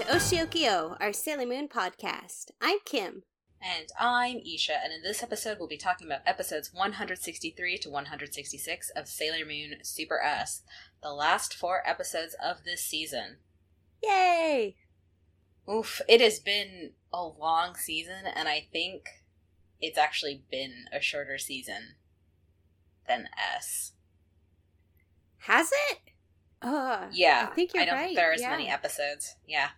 to Oshioki Yo, our Sailor Moon podcast. I'm Kim. And I'm Eisha, and in this episode, we'll be talking about episodes 163 to 166 of Sailor Moon Super S, the last four episodes of this season. Yay! Oof, it has been a long season, and I think it's actually been a shorter season than S. Has it? Uh, Yeah, I think you're I don't right. think there are as yeah. many episodes. Yeah.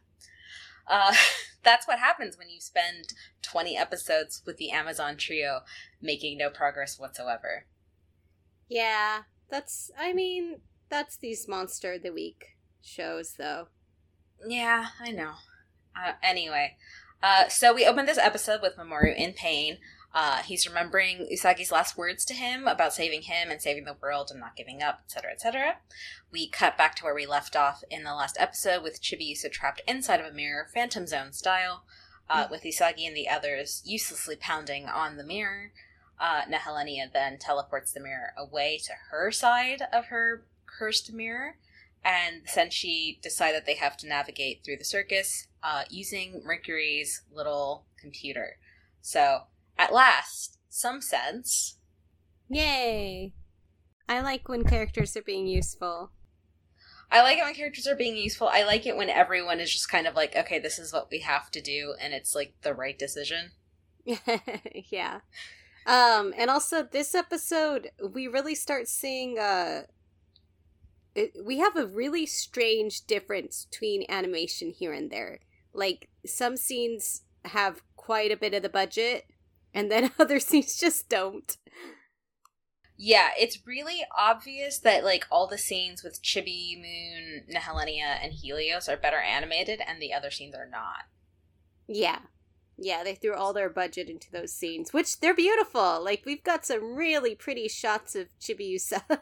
Uh, that's what happens when you spend 20 episodes with the Amazon trio making no progress whatsoever. Yeah, that's. I mean, that's these Monster of the Week shows, though. Yeah, I know. Uh, anyway, uh, so we open this episode with Mamoru in pain. Uh, he's remembering Usagi's last words to him about saving him and saving the world and not giving up, etc., etc. We cut back to where we left off in the last episode with Chibiusa trapped inside of a mirror, Phantom Zone style, uh, with Usagi and the others uselessly pounding on the mirror. Uh, Nehelenia then teleports the mirror away to her side of her cursed mirror, and Senshi decide that they have to navigate through the circus uh, using Mercury's little computer. So, at last, some sense. Yay! I like when characters are being useful. I like it when characters are being useful. I like it when everyone is just kind of like, okay, this is what we have to do, and it's like the right decision. yeah. Um, and also this episode, we really start seeing uh it, we have a really strange difference between animation here and there. Like some scenes have quite a bit of the budget, and then other scenes just don't. Yeah, it's really obvious that like all the scenes with Chibi, Moon, Nehelenia, and Helios are better animated, and the other scenes are not. Yeah. Yeah, they threw all their budget into those scenes, which they're beautiful. Like we've got some really pretty shots of Chibiusa.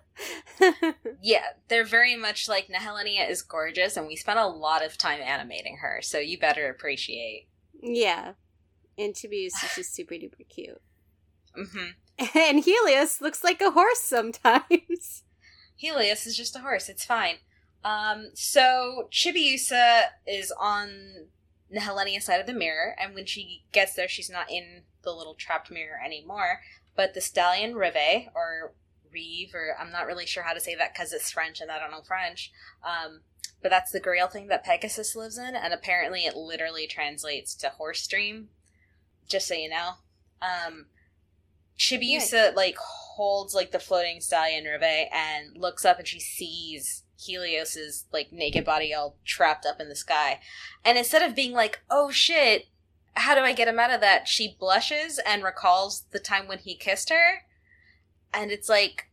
Yeah, they're very much like Nehelenia is gorgeous, and we spent a lot of time animating her, so you better appreciate. yeah. And Chibiusa's just super duper cute. hmm And Helios looks like a horse sometimes. Helios is just a horse. It's fine. Um, so Chibiusa is on Nehelenia's side of the mirror, and when she gets there, she's not in the little trapped mirror anymore. But the stallion Rive, or Reeve, or I'm not really sure how to say that because it's French and I don't know French. Um, but that's the grail thing that Pegasus lives in, and apparently it literally translates to horse dream. Just so you know. Um, Chibiusa like holds like the floating stallion Rive and looks up and she sees Helios's like naked body all trapped up in the sky. And instead of being like, "Oh shit, how do I get him out of that?" she blushes and recalls the time when he kissed her. And it's like,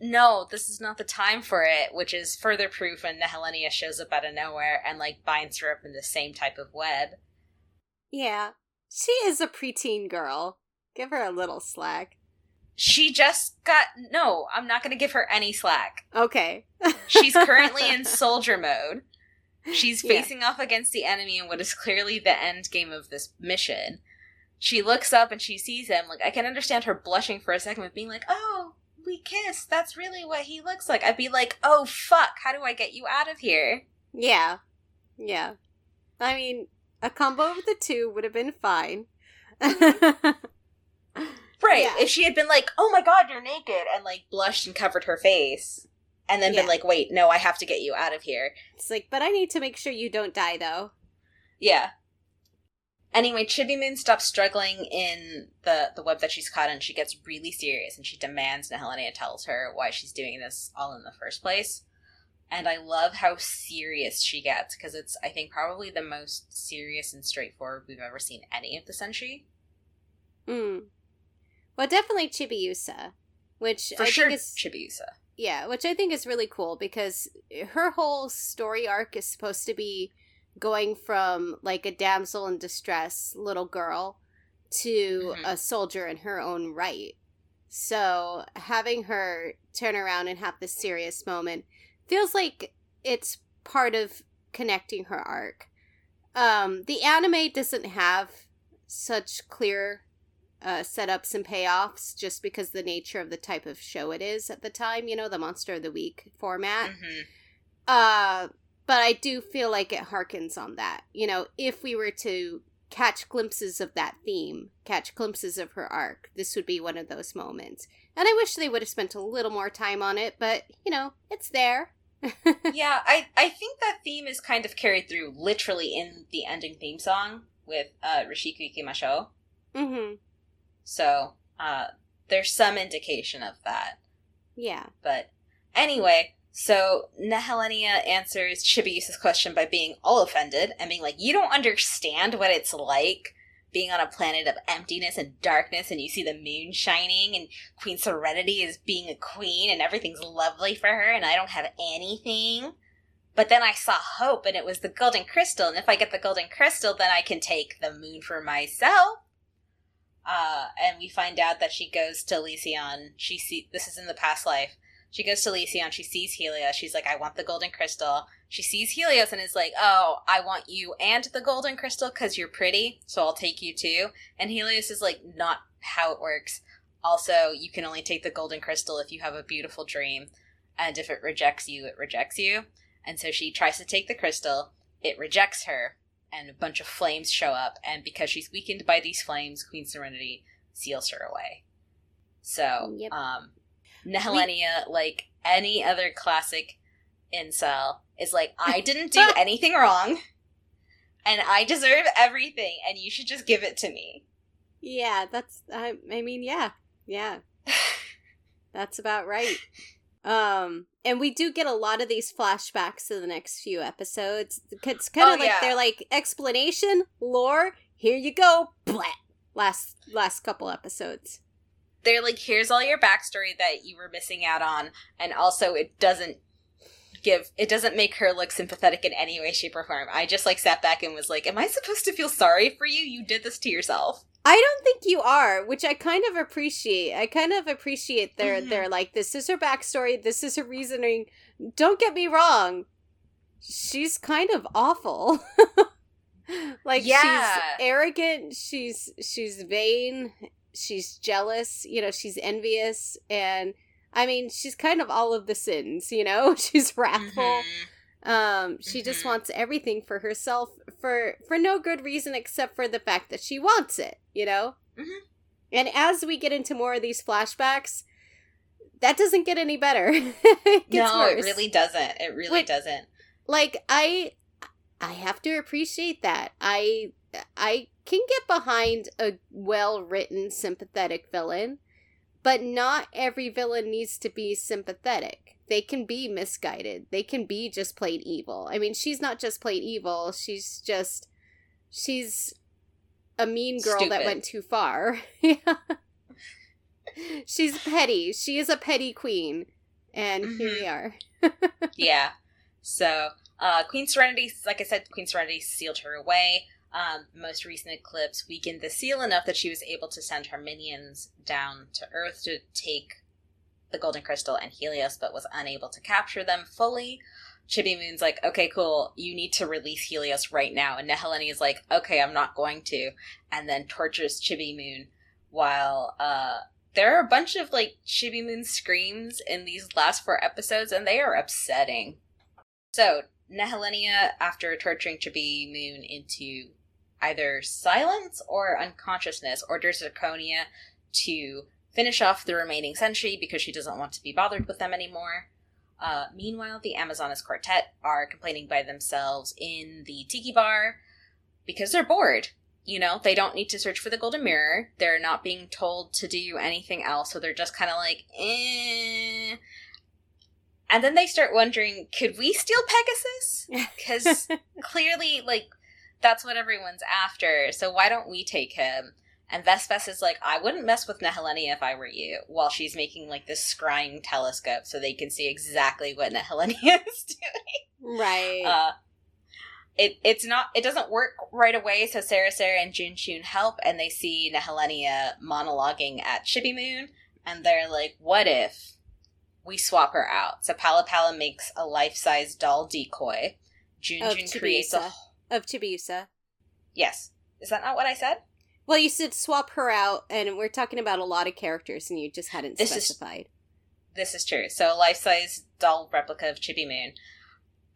"No, this is not the time for it," which is further proof when Nehelenia shows up out of nowhere and like binds her up in the same type of web. Yeah. She is a preteen girl. Give her a little slack. She just got no, I'm not going to give her any slack. Okay. She's currently in soldier mode. She's Yeah. facing off against the enemy in what is clearly the end game of this mission. She looks up and she sees him. Like I can understand her blushing for a second with being like, "Oh, we kissed. That's really what he looks like." I'd be like, "Oh fuck, how do I get you out of here?" Yeah. Yeah. I mean, a combo of the two would have been fine. Right. Yeah. If she had been like, "Oh my god, you're naked," and like blushed and covered her face, and then Yeah. been like, "Wait, no, I have to get you out of here." it's like, but I need to make sure you don't die, though. Yeah. Anyway, Chibi Moon stops struggling in the, the web that she's caught in. She gets really serious and she demands Nehelenia tells her why she's doing this all in the first place. And I love how serious she gets because it's, I think, probably the most serious and straightforward we've ever seen any of the Senshi. Mm. Well, definitely Chibiusa, which For I sure, think is Chibiusa. Yeah, which I think is really cool because her whole story arc is supposed to be going from like a damsel in distress little girl to Mhm. a soldier in her own right. So having her turn around and have this serious moment feels like it's part of connecting her arc. Um, the anime doesn't have such clear uh, setups and payoffs just because the nature of the type of show it is at the time, you know, the Monster of the Week format. hmm Uh, but I do feel like it harkens on that. You know, if we were to catch glimpses of that theme, catch glimpses of her arc, this would be one of those moments. And I wish they would have spent a little more time on it, but you know, it's there. yeah, I I think that theme is kind of carried through literally in the ending theme song with uh Rashiku. Mm-hmm. So, uh there's some indication of that. Yeah. But anyway, so Nehelenia answers Chibiusa's question by being all offended and being like, You don't understand what it's like being on a planet of emptiness and darkness and you see the moon shining and Queen Serenity is being a queen and everything's lovely for her and I don't have anything. But then I saw hope and it was the golden crystal and if I get the golden crystal then I can take the moon for myself. Uh, and we find out that she goes to Elysion. She see this is in the past life she goes to Elysion. She sees Helios. She's like, I want the golden crystal. She sees Helios and is like, Oh, I want you and the golden crystal because you're pretty, so I'll take you too. And Helios is like, Not how it works. Also, you can only take the golden crystal if you have a beautiful dream. And if it rejects you, it rejects you. And so she tries to take the crystal. It rejects her. And a bunch of flames show up. And because she's weakened by these flames, Queen Serenity seals her away. So, yep. um, Nehelenia, we- like any other classic incel, is like, I didn't do anything wrong, and I deserve everything, and you should just give it to me. Yeah, that's. I, I mean, yeah, yeah, that's about right. Um, and we do get a lot of these flashbacks to the next few episodes. It's kind of oh, like yeah. they're like explanation, lore. Here you go, blah. Last last couple episodes they're like, here's all your backstory that you were missing out on, and also it doesn't give it doesn't make her look sympathetic in any way, shape, or form. I just like sat back and was like, Am I supposed to feel sorry for you? You did this to yourself. I don't think you are, which I kind of appreciate. I kind of appreciate their mm-hmm. their like this is her backstory, this is her reasoning. Don't get me wrong. She's kind of awful. like yeah. she's arrogant, she's she's vain she's jealous, you know, she's envious and I mean, she's kind of all of the sins, you know? She's wrathful. Mm-hmm. Um, she mm-hmm. just wants everything for herself for for no good reason except for the fact that she wants it, you know? Mm-hmm. And as we get into more of these flashbacks, that doesn't get any better. it no, worse. it really doesn't. It really doesn't. Like I I have to appreciate that. I I can get behind a well written, sympathetic villain, but not every villain needs to be sympathetic. They can be misguided. They can be just plain evil. I mean, she's not just plain evil, she's just. She's a mean girl Stupid. that went too far. yeah. She's petty. She is a petty queen. And mm-hmm. here we are. yeah. So, uh, Queen Serenity, like I said, Queen Serenity sealed her away. Um, most recent eclipse weakened the seal enough that she was able to send her minions down to Earth to take the Golden Crystal and Helios, but was unable to capture them fully. Chibi Moon's like, okay, cool, you need to release Helios right now. And Nehelenia is like, okay, I'm not going to. And then tortures Chibi Moon while, uh, there are a bunch of like Chibi Moon screams in these last four episodes, and they are upsetting. So, Nehelenia, after torturing Chibi Moon into either silence or unconsciousness, orders Zirconia to finish off the remaining sentry because she doesn't want to be bothered with them anymore. Uh, meanwhile, the Amazonas Quartet are complaining by themselves in the tiki bar because they're bored. You know, they don't need to search for the golden mirror. They're not being told to do anything else, so they're just kind of like, eh. And then they start wondering, could we steal Pegasus? Because clearly, like, that's what everyone's after. So why don't we take him? And VesVes is like, I wouldn't mess with Nehelenia if I were you, while she's making like this scrying telescope so they can see exactly what Nehelenia is doing. Right. Uh, it it's not it doesn't work right away, so CereCere and Junjun help and they see Nehelenia monologuing at Chibi Moon, and they're like, What if we swap her out? So PallaPalla makes a life size doll decoy. Junjun creates a of Chibiusa. Yes. Is that not what I said? Well, you said swap her out, and we're talking about a lot of characters, and you just hadn't this specified. Is, this is true. So, life size doll replica of Chibi Moon.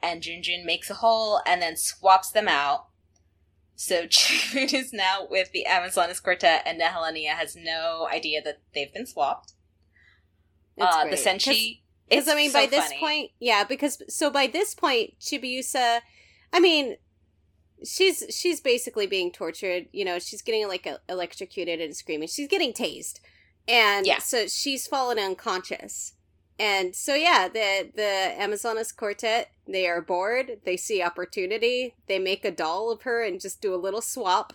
and Junjun makes a hole and then swaps them out. So Chibi is now with the Amazonas Quartet, and Nehelenia has no idea that they've been swapped. Uh, the Senshi. Because I mean, so by this funny. point, yeah. Because so by this point, Chibiusa, I mean, she's she's basically being tortured. You know, she's getting like electrocuted and screaming. She's getting tased, and Yeah. so she's fallen unconscious. And so yeah, the the Amazonas Quartet they are bored. They see opportunity. They make a doll of her and just do a little swap,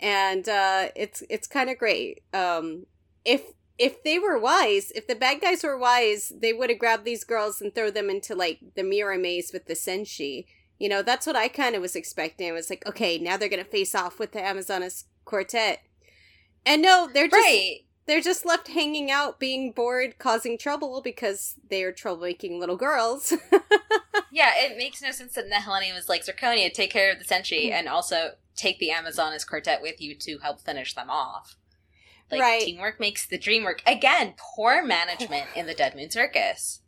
and uh, it's it's kind of great. Um, if if they were wise, if the bad guys were wise, they would have grabbed these girls and throw them into like the mirror maze with the Senshi. You know, that's what I kind of was expecting. I was like, okay, now they're gonna face off with the Amazonas Quartet, and no, they're just right. they're just left hanging out, being bored, causing trouble because they are troublemaking little girls. Yeah, it makes no sense that Nehelenia was like, Zirconia, take care of the Senshi, Mm. and also take the Amazonas Quartet with you to help finish them off. Like, Right. teamwork makes the dream work. Again, poor management in the Dead Moon Circus.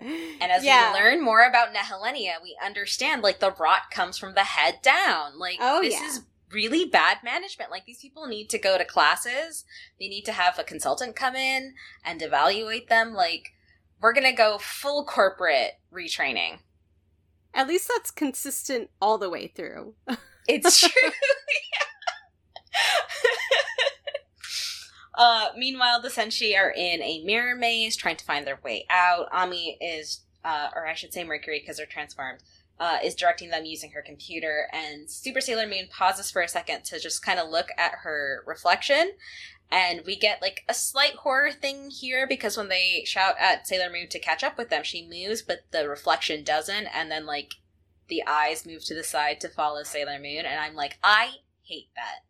And as Yeah. we learn more about Nehelenia, we understand, like, the rot comes from the head down. Like, Oh, this yeah. is really bad management. Like, these people need to go to classes. They need to have a consultant come in and evaluate them. Like, we're gonna go full corporate retraining. At least that's consistent all the way through. It's true. uh, meanwhile, the Senshi are in a mirror maze trying to find their way out. Ami is, uh, or I should say Mercury because they're transformed, uh, is directing them using her computer. And Super Sailor Moon pauses for a second to just kind of look at her reflection. And we get like a slight horror thing here because when they shout at Sailor Moon to catch up with them, she moves, but the reflection doesn't. And then, like, the eyes move to the side to follow Sailor Moon. And I'm like, I hate that.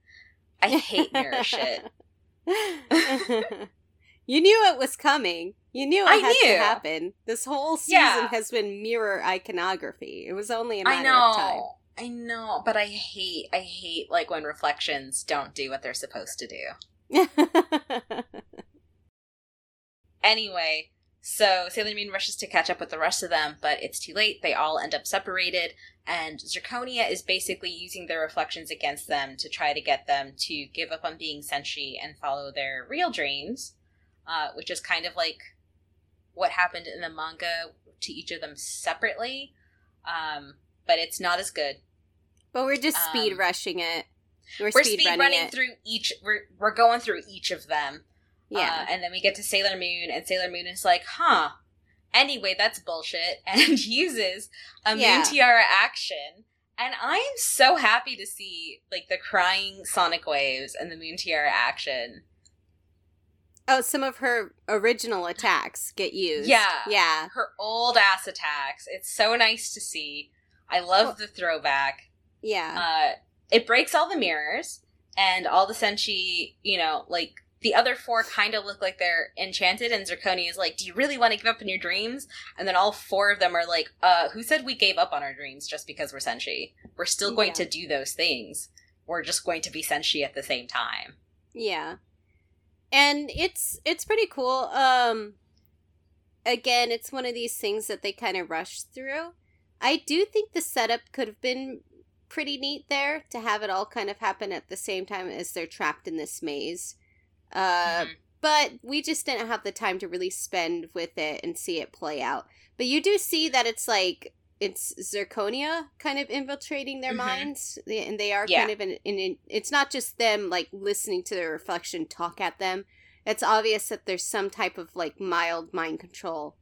I hate mirror shit. you knew it was coming. You knew it I had knew. to happen. This whole season Yeah. has been mirror iconography. It was only a I matter of time. know. I know, but I hate I hate like when reflections don't do what they're supposed to do. Anyway, so Sailor Moon rushes to catch up with the rest of them, but it's too late. They all end up separated, and Zirconia is basically using their reflections against them to try to get them to give up on being Senshi and follow their real dreams, uh, which is kind of like what happened in the manga to each of them separately. Um, but it's not as good. but we're just speed Um, rushing it. We're, We're speed, speed, running, running it. through each. We're we're going through each of them. Yeah. Uh, and then we get to Sailor Moon, and Sailor Moon is like, huh. Anyway, that's bullshit, and uses a Yeah. Moon Tiara action. And I am so happy to see like the crying Sonic Waves and the Moon Tiara action. oh, some of her original attacks get used. Yeah. Yeah. Her old ass attacks. It's so nice to see. I love the throwback. Yeah. Uh, it breaks all the mirrors, and all the Senshi, you know, like the other four kind of look like they're enchanted, and Zirconia is like, Do you really want to give up on your dreams? And then all four of them are like, Uh, who said we gave up on our dreams just because we're Senshi? We're still going Yeah. to do those things. We're just going to be Senshi at the same time. Yeah. And it's it's pretty cool. Um again, it's one of these things that they kind of rush through. I do think the setup could have been pretty neat there to have it all kind of happen at the same time as they're trapped in this maze. Uh Mhm. but we just didn't have the time to really spend with it and see it play out. But you do see that it's like it's zirconia kind of infiltrating their Mhm. minds, and they are Yeah. kind of in, in, in. It's not just them like listening to their reflection talk at them. It's obvious that there's some type of like mild mind control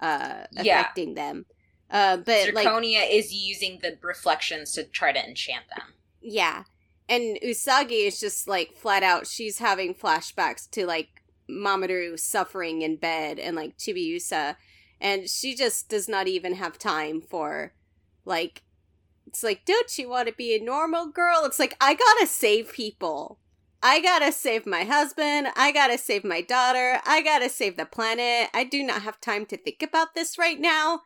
uh Yeah. affecting them. Uh, but like Zirconia is using the reflections to try to enchant them. Yeah. And Usagi is just like flat out, she's having flashbacks to like Mamoru suffering in bed and like Chibiusa. And she just does not even have time for like, it's like, don't you want to be a normal girl? It's like, I gotta save people. I gotta save my husband. I gotta save my daughter. I gotta save the planet. I do not have time to think about this right now.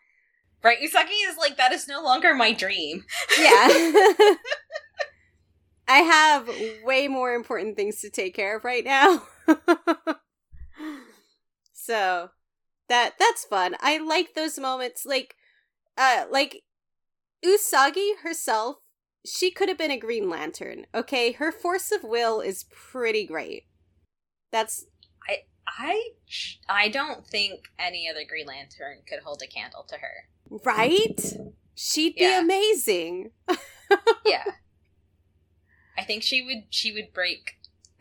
Right? Usagi is like, That is no longer my dream. Yeah. I have way more important things to take care of right now. so that that's fun. I like those moments like uh like Usagi herself, she could have been a Green Lantern. Okay, her force of will is pretty great. That's I I I don't think any other Green Lantern could hold a candle to her. right. She'd be Yeah. amazing. Yeah. I think she would she would break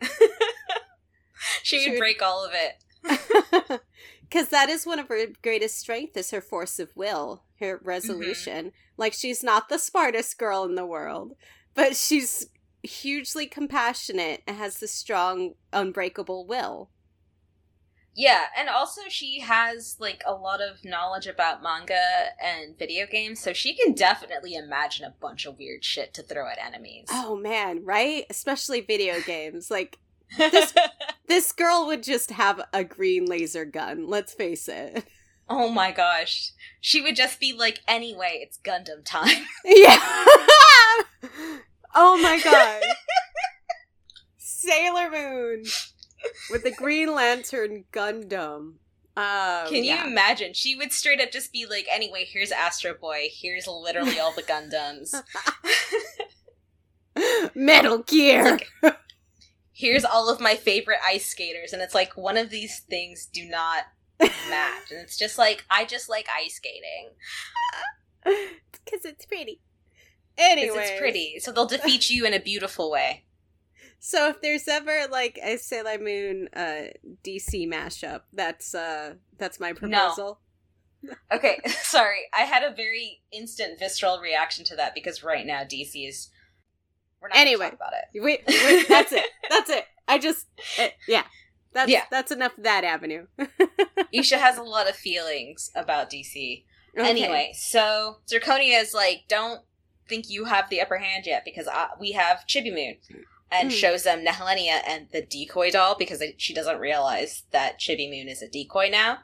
she, She would would- break all of it. Because that is one of her greatest strengths is her force of will, her resolution. Mm-hmm. Like she's not the smartest girl in the world, but she's hugely compassionate and has this strong, unbreakable will. Yeah, and also she has like a lot of knowledge about manga and video games, so she can definitely imagine a bunch of weird shit to throw at enemies. Oh man, right? Especially video games. Like this this girl would just have a green laser gun. Let's face it. oh my gosh. She would just be like, anyway, it's Gundam time. Yeah. oh my god. Sailor Moon with the Green Lantern Gundam. Um, Can yeah. you imagine? She would straight up just be like, anyway, here's Astro Boy, here's literally all the Gundams. Metal Gear. here's all of my favorite ice skaters, and it's like one of these things do not match. And it's just like, I just like ice skating. Because it's pretty. Anyway, it's pretty. So they'll defeat you in a beautiful way. So if there's ever like a Sailor Moon uh DC mashup, that's uh that's my proposal. Okay, sorry. I had a very instant visceral reaction to that because right now DC is. We're not Anyway. about it. Wait, wait, that's it. That's it. I just uh, yeah. That's Yeah. that's enough of that avenue. Eisha has a lot of feelings about DC. Okay. Anyway, so Zirconia is like, don't think you have the upper hand yet because uh, we have Chibi Moon. And Hmm. shows them Nehelenia and the decoy doll because she doesn't realize that Chibi Moon is a decoy now.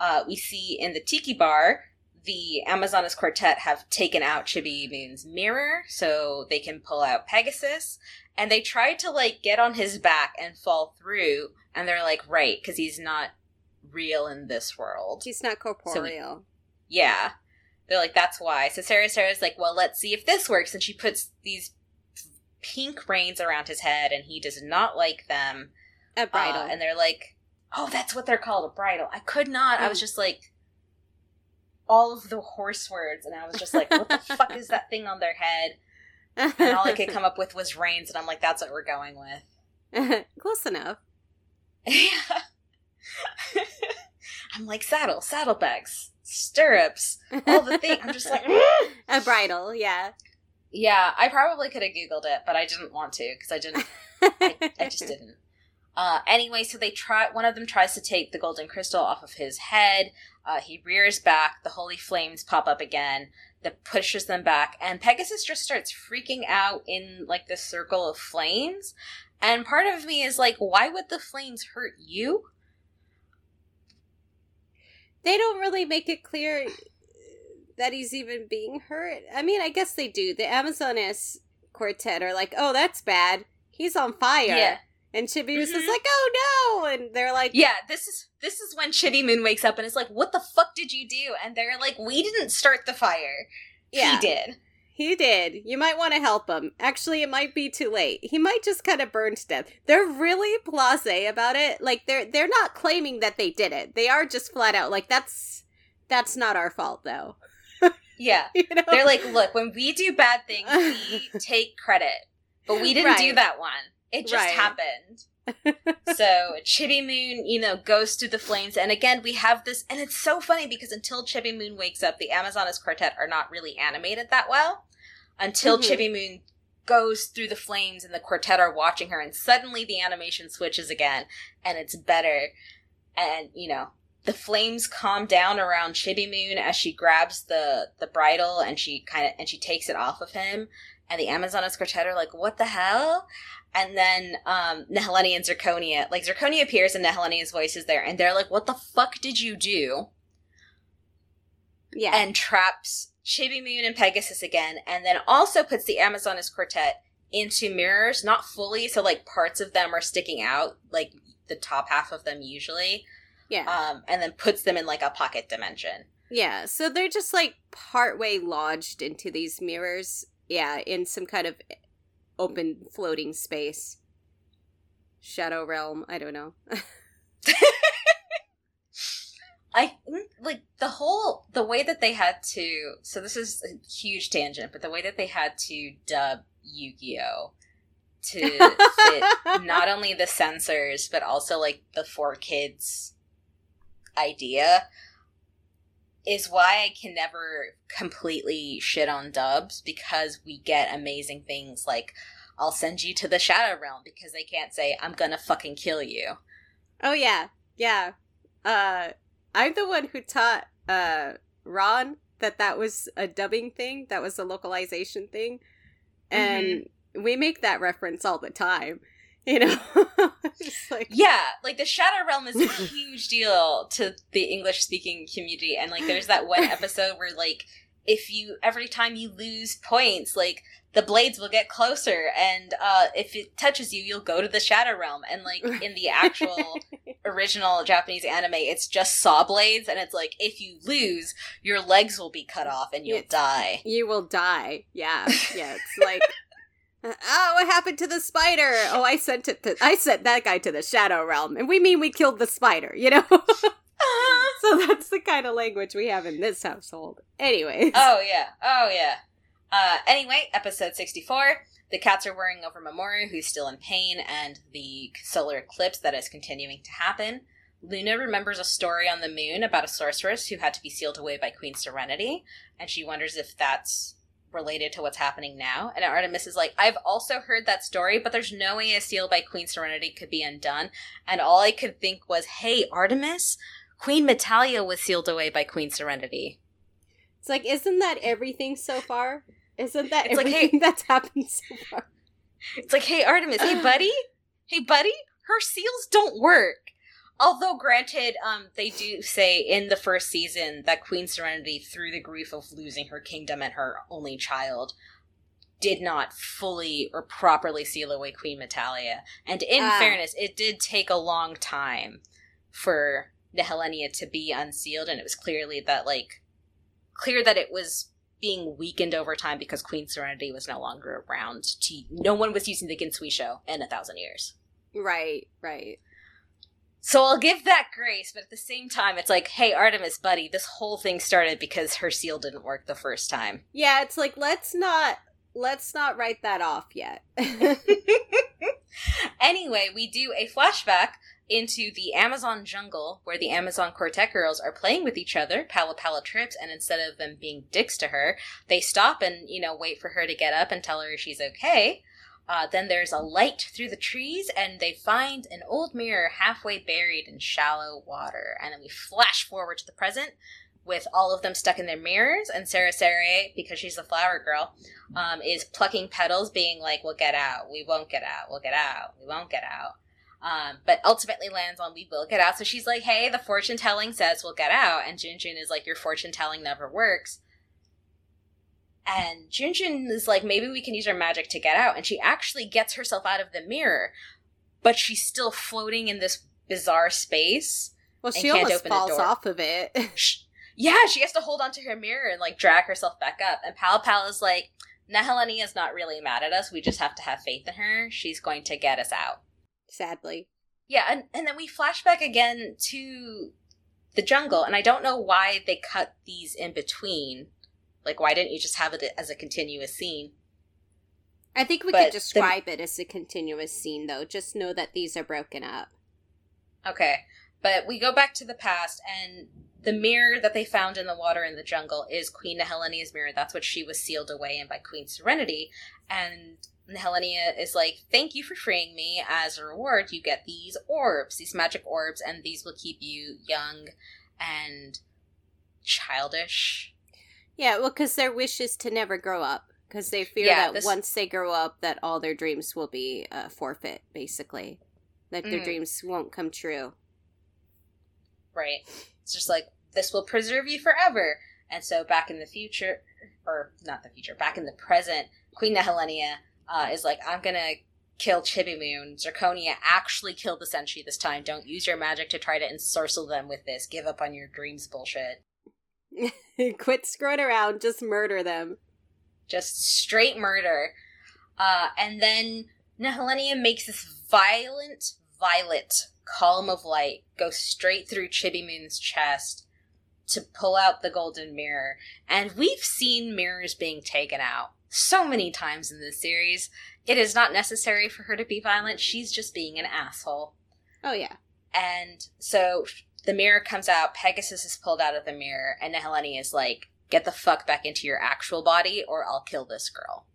Uh, we see in the Tiki Bar, the Amazonas Quartet have taken out Chibi Moon's mirror so they can pull out Pegasus. And they try to, like, get on his back and fall through. And they're like, right, because he's not real in this world. He's not corporeal. Yeah. They're like, that's why. So CereCere's like, well, let's see if this works. And she puts these pink reins around his head, and he does not like them. a bridle. Uh, and they're like, oh, that's what they're called, a bridle. I could not. I was Mm. just like, all of the horse words, and I was just like, what the fuck is that thing on their head? And all I could come up with was reins, and I'm like, that's what we're going with. Close enough. Yeah. I'm like, saddle, saddlebags, stirrups, all the things. I'm just like, a bridle, yeah. Yeah, I probably could have Googled it, but I didn't want to because I didn't. I, I just didn't. Uh, anyway, so they try. One of them tries to take the golden crystal off of his head. Uh, he rears back. The holy flames pop up again. That pushes them back, and Pegasus just starts freaking out in like this circle of flames. And part of me is like, why would the flames hurt you? they don't really make it clear that he's even being hurt. I mean, I guess they do. The Amazonas quartet are like, "Oh, that's bad. He's on fire." Yeah. And Chibiusa is Mhm. like, "Oh no!" And they're like, Yeah, this is this is when Chibi Moon wakes up and is like, "What the fuck did you do?" And they're like, "We didn't start the fire. Yeah. He did." He did. You might want to help him. Actually, it might be too late. He might just kind of burn to death. They're really blasé about it. Like they're they're not claiming that they did it. They are just flat out like that's that's not our fault though. Yeah. You know? They're like, look, when we do bad things, we take credit. But we didn't do that one. It just Right. happened. so Chibi Moon, you know, goes through the flames. And again, we have this, and it's so funny because until Chibi Moon wakes up, the Amazonas Quartet are not really animated that well. Until Mhm. Chibi Moon goes through the flames and the quartet are watching her, and suddenly the animation switches again, and it's better. And, you know, the flames calm down around Chibi Moon as she grabs the the bridle and she kind of and she takes it off of him. And the Amazonas Quartet are like, "What the hell?" And then um, Nehelenia and Zirconia, like Zirconia appears and Nehelenia's voice is there, and they're like, "What the fuck did you do?" yeah. And traps Chibi Moon and Pegasus again, and then also puts the Amazonas Quartet into mirrors, not fully, so like parts of them are sticking out, like the top half of them usually yeah. um, and then puts them in like a pocket dimension. Yeah, so they're just like partway lodged into these mirrors. Yeah, in some kind of open floating space. Shadow realm, I don't know. I like the whole the way that they had to so this is a huge tangent, but the way that they had to dub Yu-Gi-Oh to fit not only the censors but also like the 4Kids idea is why I can never completely shit on dubs because we get amazing things like I'll send you to the Shadow Realm because they can't say I'm gonna fucking kill you. Oh yeah, yeah. Uh, I'm the one who taught uh Ron that that was a dubbing thing, that was a localization thing, and mm-hmm. we make that reference all the time. You know, like yeah, like the Shadow Realm is a huge deal to the English speaking community, and like there's that one episode where like if you every time you lose points, like the blades will get closer and uh, if it touches you you'll go to the shadow realm and like in the actual original japanese anime it's just saw blades and it's like if you lose your legs will be cut off and you'll die. You will die. Yeah. Yeah it's like oh what happened to the spider? Oh i sent it to i sent that guy to the shadow realm and we mean we killed the spider you know? So that's the kind of language we have in this household. Anyways. Oh yeah. Oh yeah. Uh, anyway, episode 64. The cats are worrying over Mamoru, who's still in pain, and the solar eclipse that is continuing to happen. Luna remembers a story on the moon about a sorceress who had to be sealed away by Queen Serenity, and she wonders if that's related to what's happening now. And Artemis is like, I've also heard that story, but there's no way a seal by Queen Serenity could be undone. And all I could think was, hey, Artemis, Queen Metalia was sealed away by Queen Serenity. It's like, isn't that everything so far? Isn't that it's everything like, hey, that's happened so far? It's like, hey, Artemis, hey, buddy, hey, buddy, her seals don't work. Although, granted, um, they do say in the first season that Queen Serenity, through the grief of losing her kingdom and her only child, did not fully or properly seal away Queen Metalia. And in ah. fairness, it did take a long time for Nehelenia to be unsealed, and it was clearly that, like, clear that it was being weakened over time because Queen Serenity was no longer around. To no one was using the Ginzuishou in a thousand years. Right, right. So I'll give that grace, but at the same time, it's like, hey, Artemis, buddy, this whole thing started because her seal didn't work the first time. Yeah, it's like let's not let's not write that off yet. anyway, we do a flashback into the Amazon jungle where the Amazon Quartet girls are playing with each other, PallaPalla trips, and instead of them being dicks to her, they stop and, you know, wait for her to get up and tell her she's okay. Uh, then there's a light through the trees, and they find an old mirror halfway buried in shallow water. And then we flash forward to the present with all of them stuck in their mirrors, and CereCere, because she's the flower girl, um, is plucking petals, being like, We'll get out, we won't get out, we'll get out, we won't get out. Um, but ultimately lands on we will get out. So she's like, hey, the fortune telling says we'll get out. And Junjun is like, your fortune telling never works. And Junjun is like, maybe we can use our magic to get out. And she actually gets herself out of the mirror, but she's still floating in this bizarre space. Well, she almost falls off of it. yeah, she has to hold onto her mirror and like drag herself back up. And Pal Pal is like, Nehelenia is not really mad at us. We just have to have faith in her. She's going to get us out sadly. Yeah, and, and then we flash back again to the jungle, and I don't know why they cut these in between. Like, why didn't you just have it as a continuous scene? I think we but could describe the... it as a continuous scene, though. Just know that these are broken up. Okay. But we go back to the past, and the mirror that they found in the water in the jungle is Queen Nehelenia's mirror. That's what she was sealed away in by Queen Serenity. And and Helenia is like, Thank you for freeing me. As a reward, you get these orbs, these magic orbs, and these will keep you young and childish. Yeah, well, because their wish is to never grow up. Because they fear yeah, that this... once they grow up, that all their dreams will be uh, forfeit, basically. That mm. their dreams won't come true. Right. It's just like, this will preserve you forever. And so back in the future, or not the future, back in the present, Queen Nehelenia uh, is like, I'm gonna kill Chibi Moon. Zirconia actually killed the Senshi this time. Don't use your magic to try to ensorcel them with this. Give up on your dreams bullshit. Quit screwing around, just murder them. Just straight murder. Uh, and then Nehelenia makes this violent, violet column of light go straight through Chibi Moon's chest to pull out the golden mirror. And we've seen mirrors being taken out so many times in this series. It is not necessary for her to be violent. She's just being an asshole. Oh, yeah. And so the mirror comes out, Pegasus is pulled out of the mirror, and Nehelenia is like, get the fuck back into your actual body or I'll kill this girl.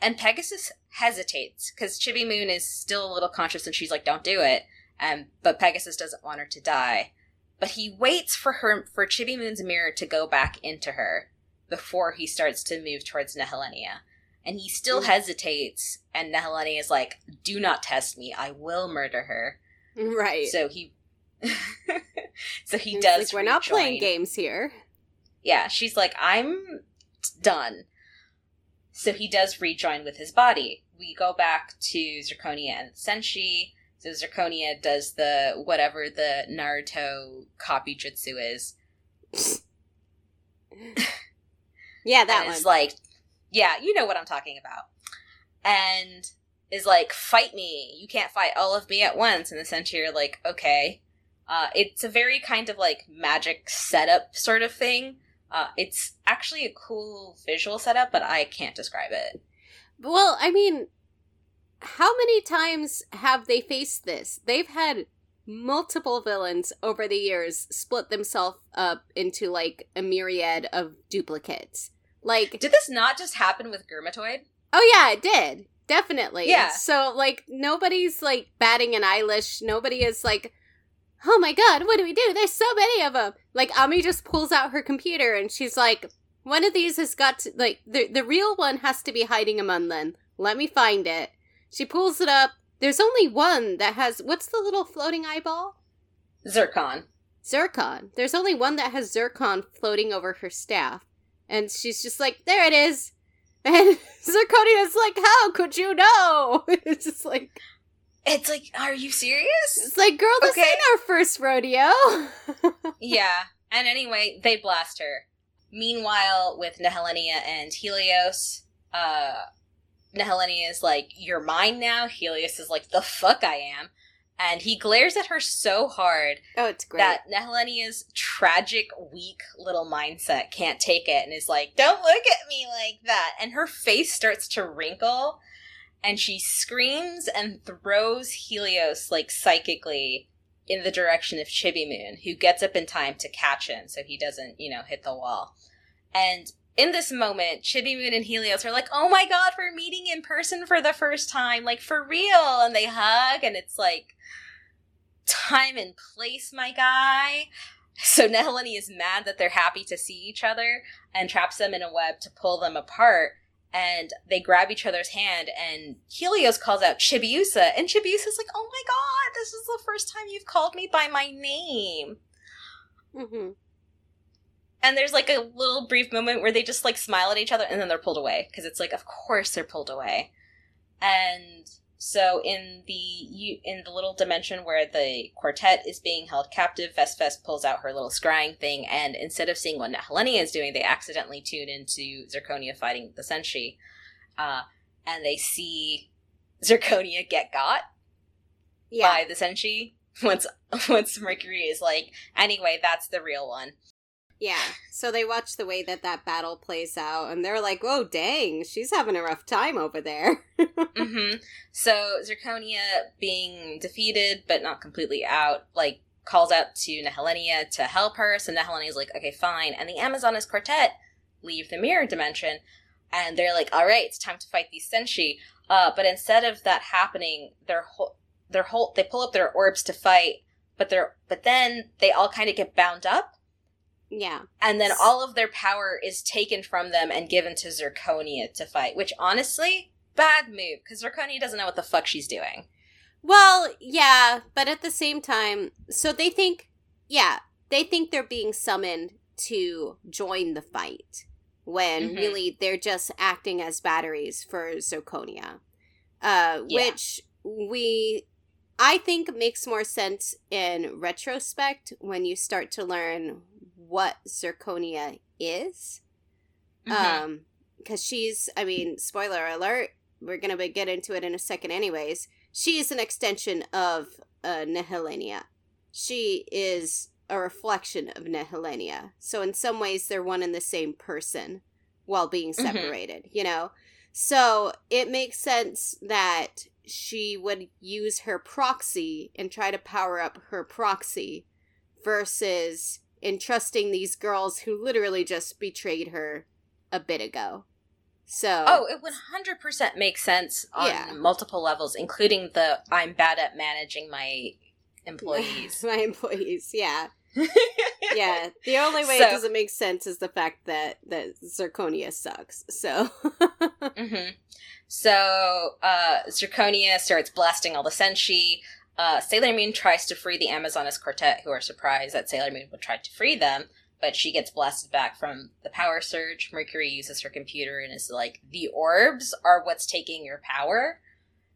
And Pegasus hesitates because Chibi Moon is still a little conscious and she's like, don't do it. Um, but Pegasus doesn't want her to die. But he waits for her for Chibi Moon's mirror to go back into her before he starts to move towards Nehelenia. And he still mm. hesitates, and Nehelenia is like, Do not test me, I will murder her. Right. So he So he does like, We're not playing games here. Yeah, she's like, I'm done. So he does rejoin with his body. We go back to Zirconia and Senshi. So Zirconia does the whatever the Naruto copy jutsu is. yeah, that is like, yeah, you know what I'm talking about. And is like, fight me. You can't fight all of me at once. And the Senshi are like, okay. Uh, it's a very kind of like magic setup sort of thing. Uh, it's actually a cool visual setup, but I can't describe it. Well, I mean, how many times have they faced this? They've had multiple villains over the years split themselves up into like a myriad of duplicates. Like, did this not just happen with Germatoid? Oh yeah, it did. Definitely. Yeah. So like nobody's like batting an eyelash. Nobody is like, oh my god, what do we do? There's so many of them. Like Ami just pulls out her computer and she's like, one of these has got to like the the real one has to be hiding among them. Let me find it. She pulls it up. There's only one that has what's the little floating eyeball? Zircon. Zircon. There's only one that has zircon floating over her staff. And she's just like, there it is. And Zirconia's like, how could you know? it's just like It's like, are you serious? It's like, girl, this okay. ain't our first rodeo. yeah. And anyway, they blast her. Meanwhile, with Nehelenia and Helios, uh, Nehelenia is like, You're mine now. Helios is like, The fuck I am. And he glares at her so hard oh, it's great. that Nehelenia's tragic, weak little mindset can't take it and is like, Don't look at me like that. And her face starts to wrinkle and she screams and throws Helios, like psychically, in the direction of Chibi Moon, who gets up in time to catch him so he doesn't, you know, hit the wall. And in this moment, Chibi Moon and Helios are like, oh my god, we're meeting in person for the first time, like for real. And they hug, and it's like, time and place, my guy. So Nehelenia is mad that they're happy to see each other and traps them in a web to pull them apart. And they grab each other's hand, and Helios calls out Chibiusa, and Chibiusa's like, oh my god, this is the first time you've called me by my name. Mm-hmm and there's like a little brief moment where they just like smile at each other and then they're pulled away because it's like of course they're pulled away and so in the in the little dimension where the quartet is being held captive VesVes pulls out her little scrying thing and instead of seeing what Nehelenia is doing they accidentally tune into Zirconia fighting the Senshi uh, and they see Zirconia get got yeah. by the Senshi once once Mercury is like anyway that's the real one yeah. So they watch the way that that battle plays out, and they're like, "Oh, dang, she's having a rough time over there." mm-hmm. So Zirconia, being defeated but not completely out, like calls out to Nehelenia to help her. So Nehelenia's like, "Okay, fine." And the Amazonas Quartet leave the mirror dimension, and they're like, "All right, it's time to fight these Senshi." Uh, but instead of that happening, their whole their whole they pull up their orbs to fight, but they're but then they all kind of get bound up yeah. And then all of their power is taken from them and given to Zirconia to fight, which honestly, bad move, because Zirconia doesn't know what the fuck she's doing. Well, yeah, but at the same time, so they think, yeah, they think they're being summoned to join the fight when mm-hmm. really they're just acting as batteries for Zirconia. Uh, yeah. Which we I think makes more sense in retrospect when you start to learn what Zirconia is. Mhm. Um, because she's, I mean, spoiler alert, we're gonna be- get into it in a second, anyways. She is an extension of uh, Nehelenia. She is a reflection of Nehelenia. So in some ways, they're one and the same person while being Mhm. separated. You know, so it makes sense that she would use her proxy and try to power up her proxy versus entrusting these girls who literally just betrayed her a bit ago. So Oh, it 100% makes sense on Yeah. multiple levels, including the I'm bad at managing my employees. my employees, yeah. Yeah. The only way So- it doesn't make sense is the fact that that Zirconia sucks. So hmm So, uh, Zirconia starts blasting all the Senshi. Uh, Sailor Moon tries to free the Amazonas Quartet, who are surprised that Sailor Moon would try to free them, but she gets blasted back from the power surge. Mercury uses her computer and is like, The orbs are what's taking your power.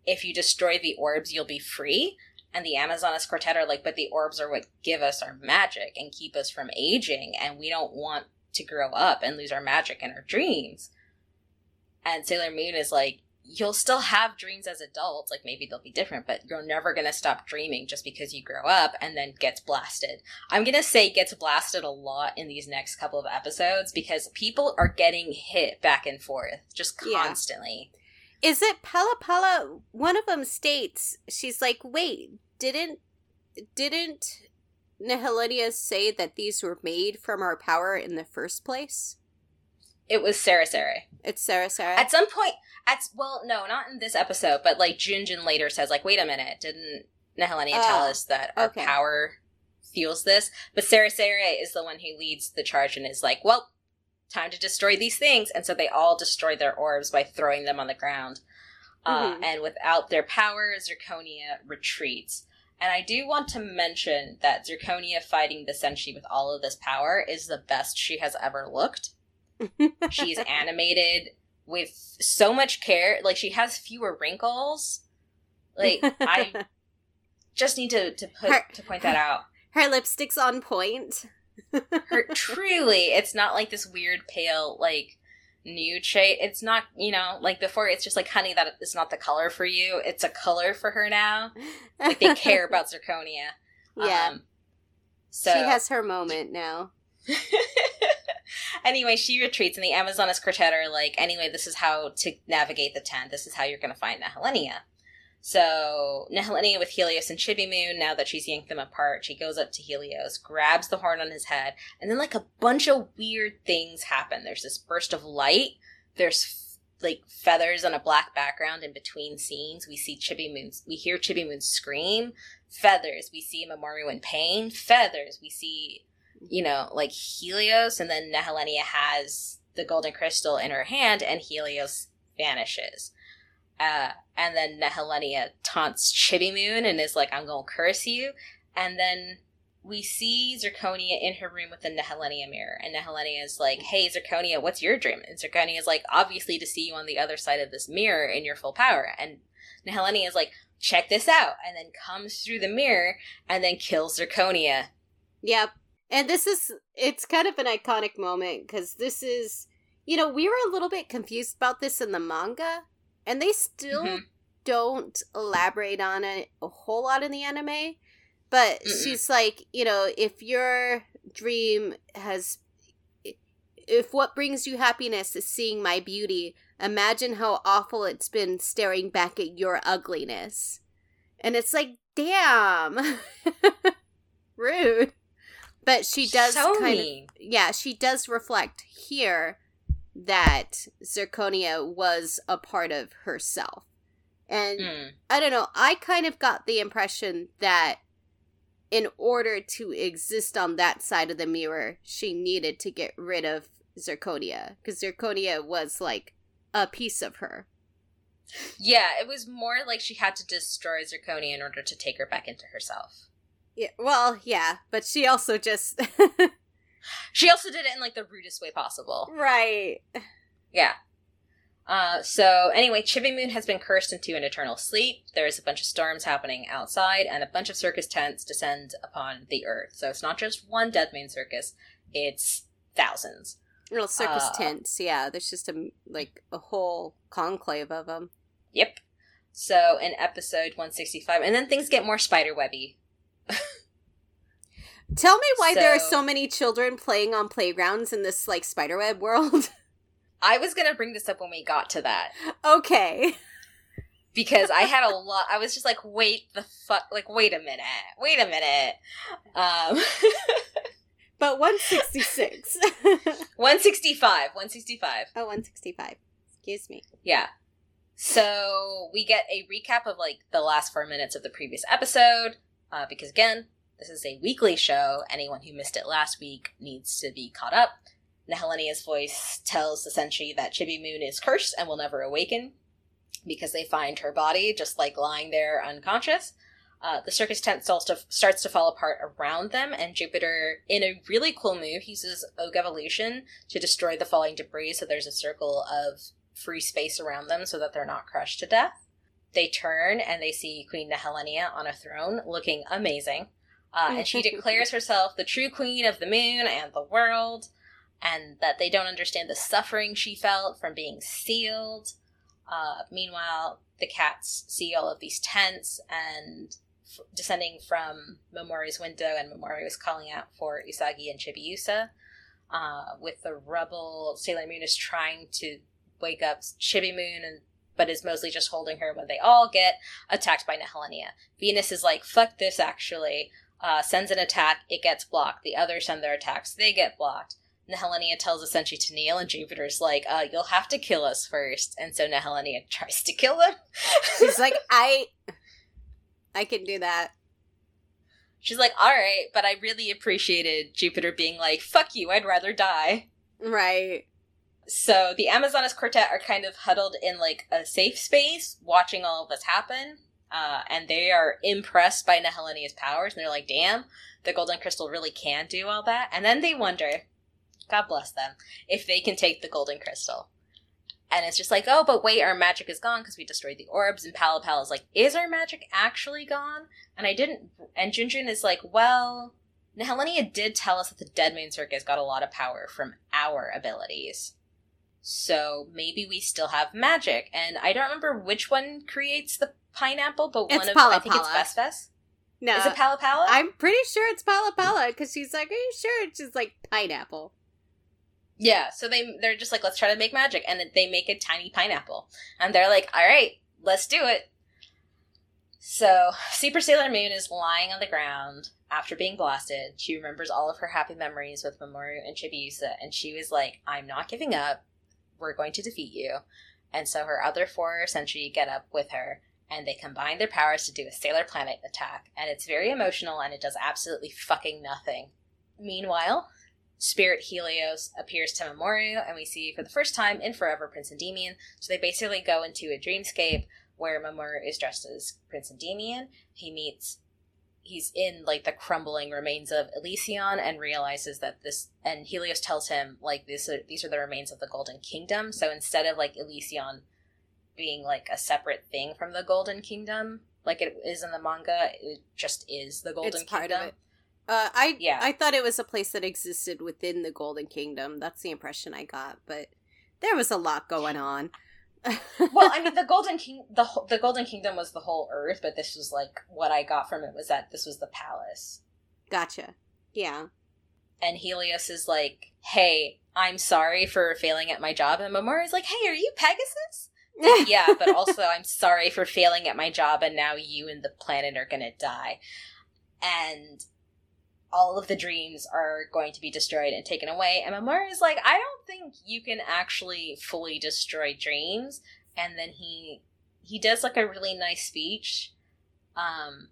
If you destroy the orbs, you'll be free. And the Amazonas Quartet are like, But the orbs are what give us our magic and keep us from aging, and we don't want to grow up and lose our magic and our dreams. And Sailor Moon is like, you'll still have dreams as adults, like maybe they'll be different, but you're never gonna stop dreaming just because you grow up and then gets blasted. I'm gonna say gets blasted a lot in these next couple of episodes because people are getting hit back and forth just Yeah. constantly. is it PallaPalla? One of them states she's like, wait, didn't didn't Nehelenia say that these were made from our power in the first place? It was CereCere. It's CereCere. At some point, at well, no, not in this episode, but like Junjun later says, like, wait a minute, didn't Nehelenia tell Oh, us that our okay. power fuels this? But CereCere is the one who leads the charge and is like, well, time to destroy these things, and so they all destroy their orbs by throwing them on the ground. Uh, Mhm. and without their power, Zirconia retreats. And I do want to mention that Zirconia fighting the Senshi with all of this power is the best she has ever looked she's animated with so much care like she has fewer wrinkles like i just need to to put Her- to point that out Her lipstick's on point. her truly it's not like this weird pale like nude shade it's not you know like before it's just like honey that is not the color for you it's a color for her now like they care about zirconia Yeah. um, so She has her moment now. Anyway, she retreats, and the Amazonas Quartet are like, anyway, this is how to navigate the tent. This is how you're going to find Nehelenia. So, Nehelenia with Helios and Chibi Moon, now that she's yanked them apart, she goes up to Helios, grabs the horn on his head, and then, like, a bunch of weird things happen. There's this burst of light, there's like feathers on a black background in between scenes. We see Chibi Moon, we hear Chibi Moon scream. Feathers, we see Mamoru in pain. Feathers, we see you know, like Helios, and then Nehelenia has the golden crystal in her hand, and Helios vanishes. Uh, and then Nehelenia taunts Chibi Moon and is like, I'm gonna curse you. And then we see Zirconia in her room with the Nehelenia mirror, and Nehelenia is like, Hey, Zirconia, what's your dream? And Zirconia is like, Obviously, to see you on the other side of this mirror in your full power. And Nehelenia is like, Check this out, and then comes through the mirror and then kills Zirconia. Yep. And this is, it's kind of an iconic moment because this is, you know, we were a little bit confused about this in the manga, and they still Mhm. don't elaborate on it a whole lot in the anime. But Mm-mm. she's like, you know, if your dream has, if what brings you happiness is seeing my beauty, imagine how awful it's been staring back at your ugliness. And it's like, damn. Rude. But she does so kind mean. of yeah, she does reflect here that Zirconia was a part of herself. And Mm. I don't know, I kind of got the impression that in order to exist on that side of the mirror, she needed to get rid of Zirconia because Zirconia was like a piece of her. Yeah, it was more like she had to destroy Zirconia in order to take her back into herself. Yeah, well, yeah, but she also just She also did it in like the rudest way possible. right. Yeah. Uh, so anyway, Chibi Moon has been cursed into an eternal sleep. There's a bunch of storms happening outside, and a bunch of circus tents descend upon the earth. So it's not just one Dead Moon circus; it's thousands. Little circus Uh, tents, yeah. There's just a like a whole conclave of them. Yep. So in episode 165, and then things get more spiderwebby. Tell me why there are So- so many children playing on playgrounds in this like spiderweb world. I was gonna bring this up when we got to that okay. because I had a lot. I was just like, wait the fuck, like wait a minute, wait a minute. Um, But 166. 165, 165. oh, 165. Excuse me. Yeah. So we get a recap of like the last four minutes of the previous episode uh, because again, this is a weekly show. Anyone who missed it last week needs to be caught up. Nehelenia's voice tells the Senshi that Chibi Moon is cursed and will never awaken because they find her body just like lying there unconscious. Uh, the circus tent starts to, starts to fall apart around them, and Jupiter, in a really cool move, uses Oak Evolution to destroy the falling debris so there's a circle of free space around them so that they're not crushed to death. They turn and they see Queen Nehelenia on a throne looking amazing. Uh, and she declares herself the true queen of the moon and the world, and that they don't understand the suffering she felt from being sealed. Uh, meanwhile, the cats see all of these tents and f- descending from Mamoru's window, and Momori was calling out for Usagi and Chibiusa. Uh, with the rubble, Sailor Moon is trying to wake up Chibi Moon, and but is mostly just holding her when they all get attacked by Nehelenia. Venus is like, fuck this, actually. Uh, sends an attack, it gets blocked. The others send their attacks, they get blocked. Nehelenia tells Essentially to kneel, and Jupiter's like, uh, you'll have to kill us first. And so Nehelenia tries to kill them. She's like, I. I can do that. She's like, alright, but I really appreciated Jupiter being like, fuck you, I'd rather die. Right. So the Amazonas quartet are kind of huddled in like a safe space, watching all of this happen. Uh, and they are impressed by Nehelenia's powers, and they're like, damn, the golden crystal really can do all that. And then they wonder, God bless them, if they can take the golden crystal. And it's just like, oh, but wait, our magic is gone because we destroyed the orbs. And PallaPalla is like, is our magic actually gone? And I didn't. And Junjun is like, well, Nehelenia did tell us that the Dead Moon Circus got a lot of power from our abilities. So maybe we still have magic. And I don't remember which one creates the pineapple, but It's one of Palla I think it's Palla. Fest Fest. No. Is it PallaPalla? I'm pretty sure it's PallaPalla because she's like, Are you sure? It's just like pineapple. Yeah, so they they're just like, let's try to make magic, and they make a tiny pineapple, and they're like, all right, let's do it. So Super Sailor Moon is lying on the ground after being blasted. She remembers all of her happy memories with Mamoru and Chibiusa, and she was like, I'm not giving up. We're going to defeat you. And so her other four Senshi get up with her, and they combine their powers to do a Sailor Planet attack, and it's very emotional, and it does absolutely fucking nothing. Meanwhile, Spirit Helios appears to Mamoru, and we see for the first time in forever Prince Endymion. So they basically go into a dreamscape where Mamoru is dressed as Prince Endymion. He meets, he's in like the crumbling remains of Elysion and realizes that this, and Helios tells him like this, are, these are the remains of the Golden Kingdom. So instead of like Elysion being like a separate thing from the Golden Kingdom, like it is in the manga, it just is the Golden it's part Kingdom. of it. Uh, I Yeah. I thought it was a place that existed within the Golden Kingdom. That's the impression I got, but there was a lot going on. Well, I mean, the Golden King, the the Golden Kingdom was the whole Earth, but this was like what I got from it was that this was the palace, gotcha. Yeah. and Helios is like, "Hey, I'm sorry for failing at my job," and Mamoru is like, "Hey, are you Pegasus?" yeah, but also I'm sorry for failing at my job, and now you and the planet are gonna die, and all of the dreams are going to be destroyed and taken away. And Mamoru is like, I don't think you can actually fully destroy dreams. And then he he does like a really nice speech, um,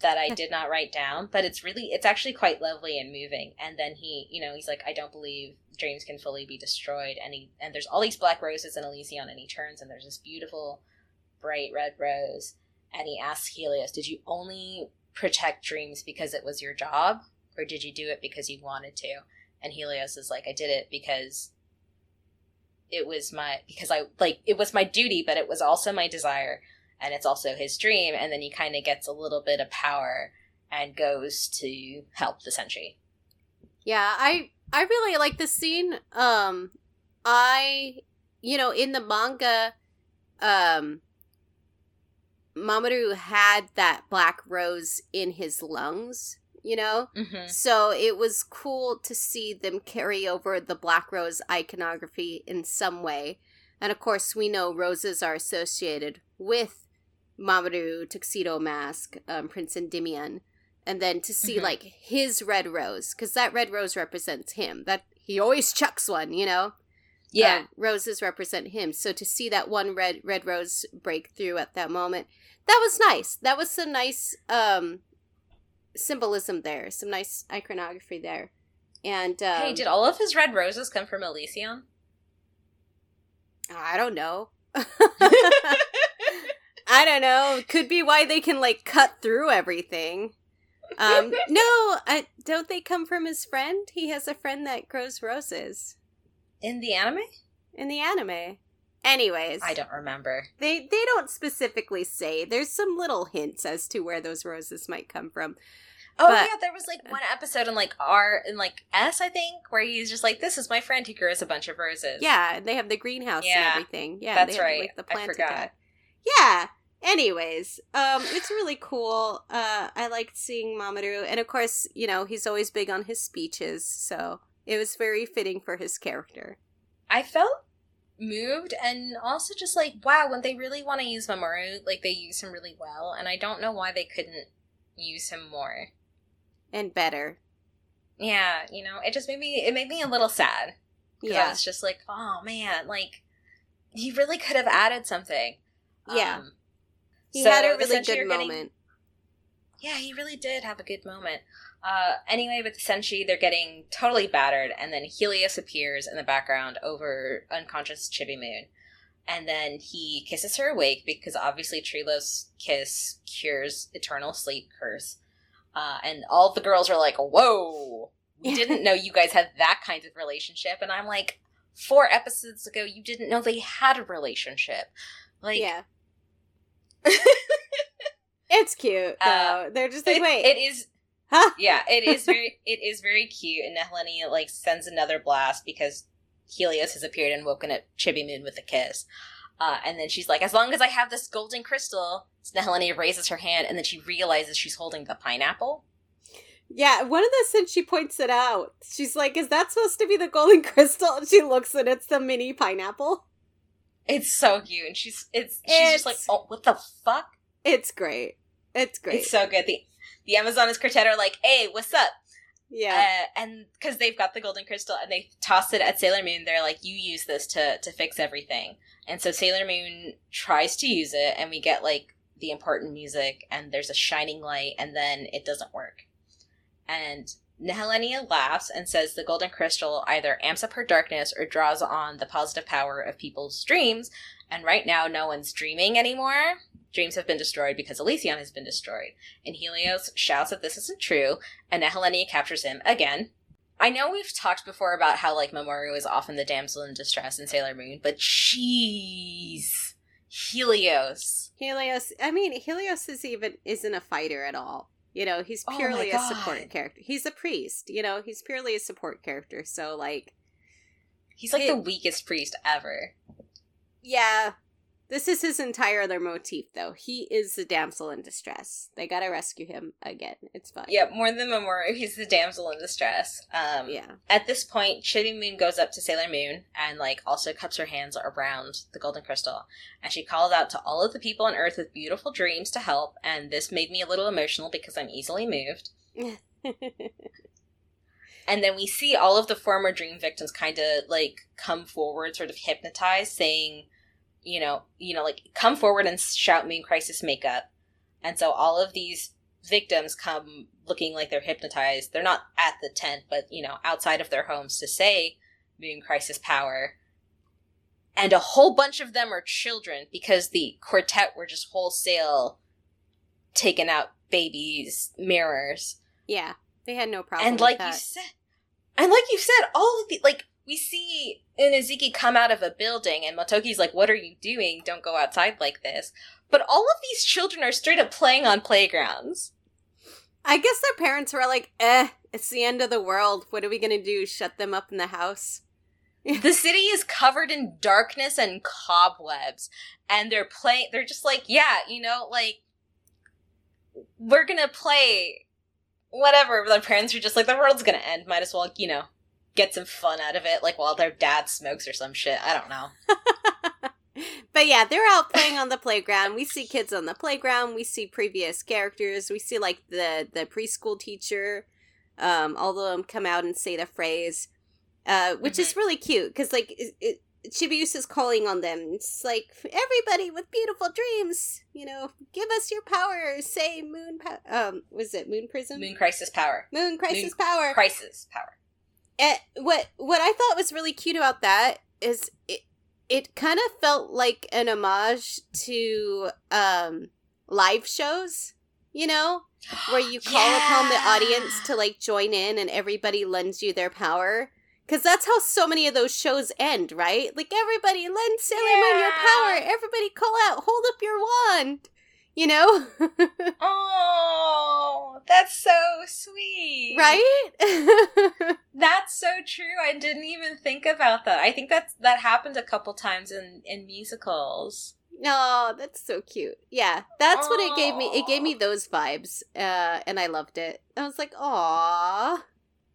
that I did not write down, but it's really it's actually quite lovely and moving. And then he, you know, he's like, I don't believe dreams can fully be destroyed. And he and there's all these black roses in Elysion, and he turns and there's this beautiful bright red rose, and he asks Helios, Did you only protect dreams because it was your job, or did you do it because you wanted to? And Helios is like, I did it because it was my because I like it was my duty, but it was also my desire, and it's also his dream. And then he kind of gets a little bit of power and goes to help the Senshi. Yeah, I I really like this scene. Um, I, you know, in the manga, um, Mamoru had that black rose in his lungs, you know? Mm-hmm. So it was cool to see them carry over the black rose iconography in some way. And of course, we know roses are associated with Mamoru, Tuxedo Mask, um, Prince Endymion. And then to see Mhm. like his red rose, because that red rose represents him. That he always chucks one, you know. Yeah. Uh, roses represent him. So to see that one red red rose break through at that moment, that was nice. That was some nice um symbolism there. Some nice iconography there. And um, hey, did all of his red roses come from Elysion? I don't know. I don't know. Could be why they can like cut through everything. Um no, I, don't they come from his friend? He has a friend that grows roses In the anime? in the anime. Anyways, I don't remember. They they don't specifically say. There's some little hints as to where those roses might come from. Oh But- yeah, there was like one episode in like R in like S, I think, where he's just like, "This is my friend who grows a bunch of roses." Yeah, and they have the greenhouse Yeah, and everything. Yeah, that's have, right. Like the I plant forgot. attack. Yeah. Anyways, um, it's really cool. Uh, I liked seeing Mamoru, and of course, you know he's always big on his speeches, so it was very fitting for his character. I felt moved and also just like, wow, when they really want to use Mamoru, like they use him really well, and I don't know why they couldn't use him more. And better. Yeah, you know, it just made me it made me a little sad Yeah. it's just like, oh man, like he really could have added something. Yeah. Um, He so had a really good are getting- moment. Yeah, he really did have a good moment. Uh, anyway, with the Senshi, they're getting totally battered, and then Helios appears in the background over unconscious Chibi Moon. And then he kisses her awake because obviously Trilo's kiss cures eternal sleep curse. Uh, and all the girls are like, whoa, we didn't know you guys had that kind of relationship. And I'm like, four episodes ago, you didn't know they had a relationship. Like, yeah. it's cute though. Uh, They're just like, it- wait, it is? yeah, it is very it is very cute, and Nehelenia like sends another blast because Helios has appeared and woken up Chibi Moon with a kiss. Uh, and then she's like, as long as I have this golden crystal, Nehelenia raises her hand, and then she realizes she's holding the pineapple. Yeah, one of the since she points it out, she's like, "Is that supposed to be the golden crystal?" And she looks, and it's the mini pineapple. It's so cute, and she's it's she's just like, oh, what the fuck? It's great. It's great. It's so good. The the Amazonas quartet are like, hey, what's up? yeah, Uh, and because they've got the golden crystal and they toss it at Sailor Moon, they're like, "You use this to to fix everything." And so Sailor Moon tries to use it, and we get like the important music, and there's a shining light, and then it doesn't work. And Nehelenia laughs and says the golden crystal either amps up her darkness or draws on the positive power of people's dreams. And right now, no one's dreaming anymore. Dreams have been destroyed because Elysion has been destroyed. And Helios shouts that this isn't true, and Nehelenia captures him again. I know we've talked before about how like Mamoru is often the damsel in distress in Sailor Moon, but jeez, Helios. Helios. I mean, Helios is even isn't a fighter at all. You know, he's Oh purely a support character. He's a priest. You know, he's purely a support character. So, like, He's like It- the weakest priest ever. yeah, this is his entire other motif, though. He is the damsel in distress. They gotta rescue him again. It's fine. Yeah, more than Mamoru, he's the damsel in distress. Um, Yeah. At this point, Chibi Moon goes up to Sailor Moon and like also cups her hands around the golden crystal, and she calls out to all of the people on Earth with beautiful dreams to help. And this made me a little emotional because I'm easily moved. And then we see all of the former dream victims kind of like come forward, sort of hypnotized, saying, you know, you know, like come forward and shout Moon Crisis makeup. And so all of these victims come looking like they're hypnotized. They're not at the tent, but you know, outside of their homes to say Moon Crisis power. And a whole bunch of them are children because the quartet were just wholesale taking out babies' mirrors yeah. They had no problem. and like you said and like you said all of the like we see Unazuki come out of a building and Motoki's like what are you doing don't go outside like this but all of these children are straight up playing on playgrounds I guess their parents were like, eh, It's the end of the world. What are we gonna do? Shut them up in the house? the city is covered in darkness and cobwebs, and they're playing. They're just like, yeah, you know, like we're gonna play whatever. Their parents are just like, the world's gonna end. Might as well, you know, get some fun out of it, like while their dad smokes or some shit. I don't know. but yeah, they're out playing on the playground. We see kids on the playground. We see previous characters. We see like the the preschool teacher. Um, all of them come out and say the phrase, uh, which mm-hmm. is really cute because like it, it, Chibiusa is calling on them. It's like everybody with beautiful dreams, you know, give us your power. Say moon, po- um, was it moon prism? Moon crisis power. Moon crisis moon power. Crisis power. And what what I thought was really cute about that is it it kind of felt like an homage to um live shows, you know, where you call yeah. upon the audience to like join in and everybody lends you their power. Cause that's how so many of those shows end, right? Like everybody lend Sailor yeah. Moon your power. Everybody call out, hold up your wand you know? oh, that's so sweet. Right? that's so true. I didn't even think about that. I think that's that happened a couple times in in musicals. Oh, that's so cute. Yeah, that's what it gave me. It gave me those vibes, uh, and I loved it. I was like, "Aw,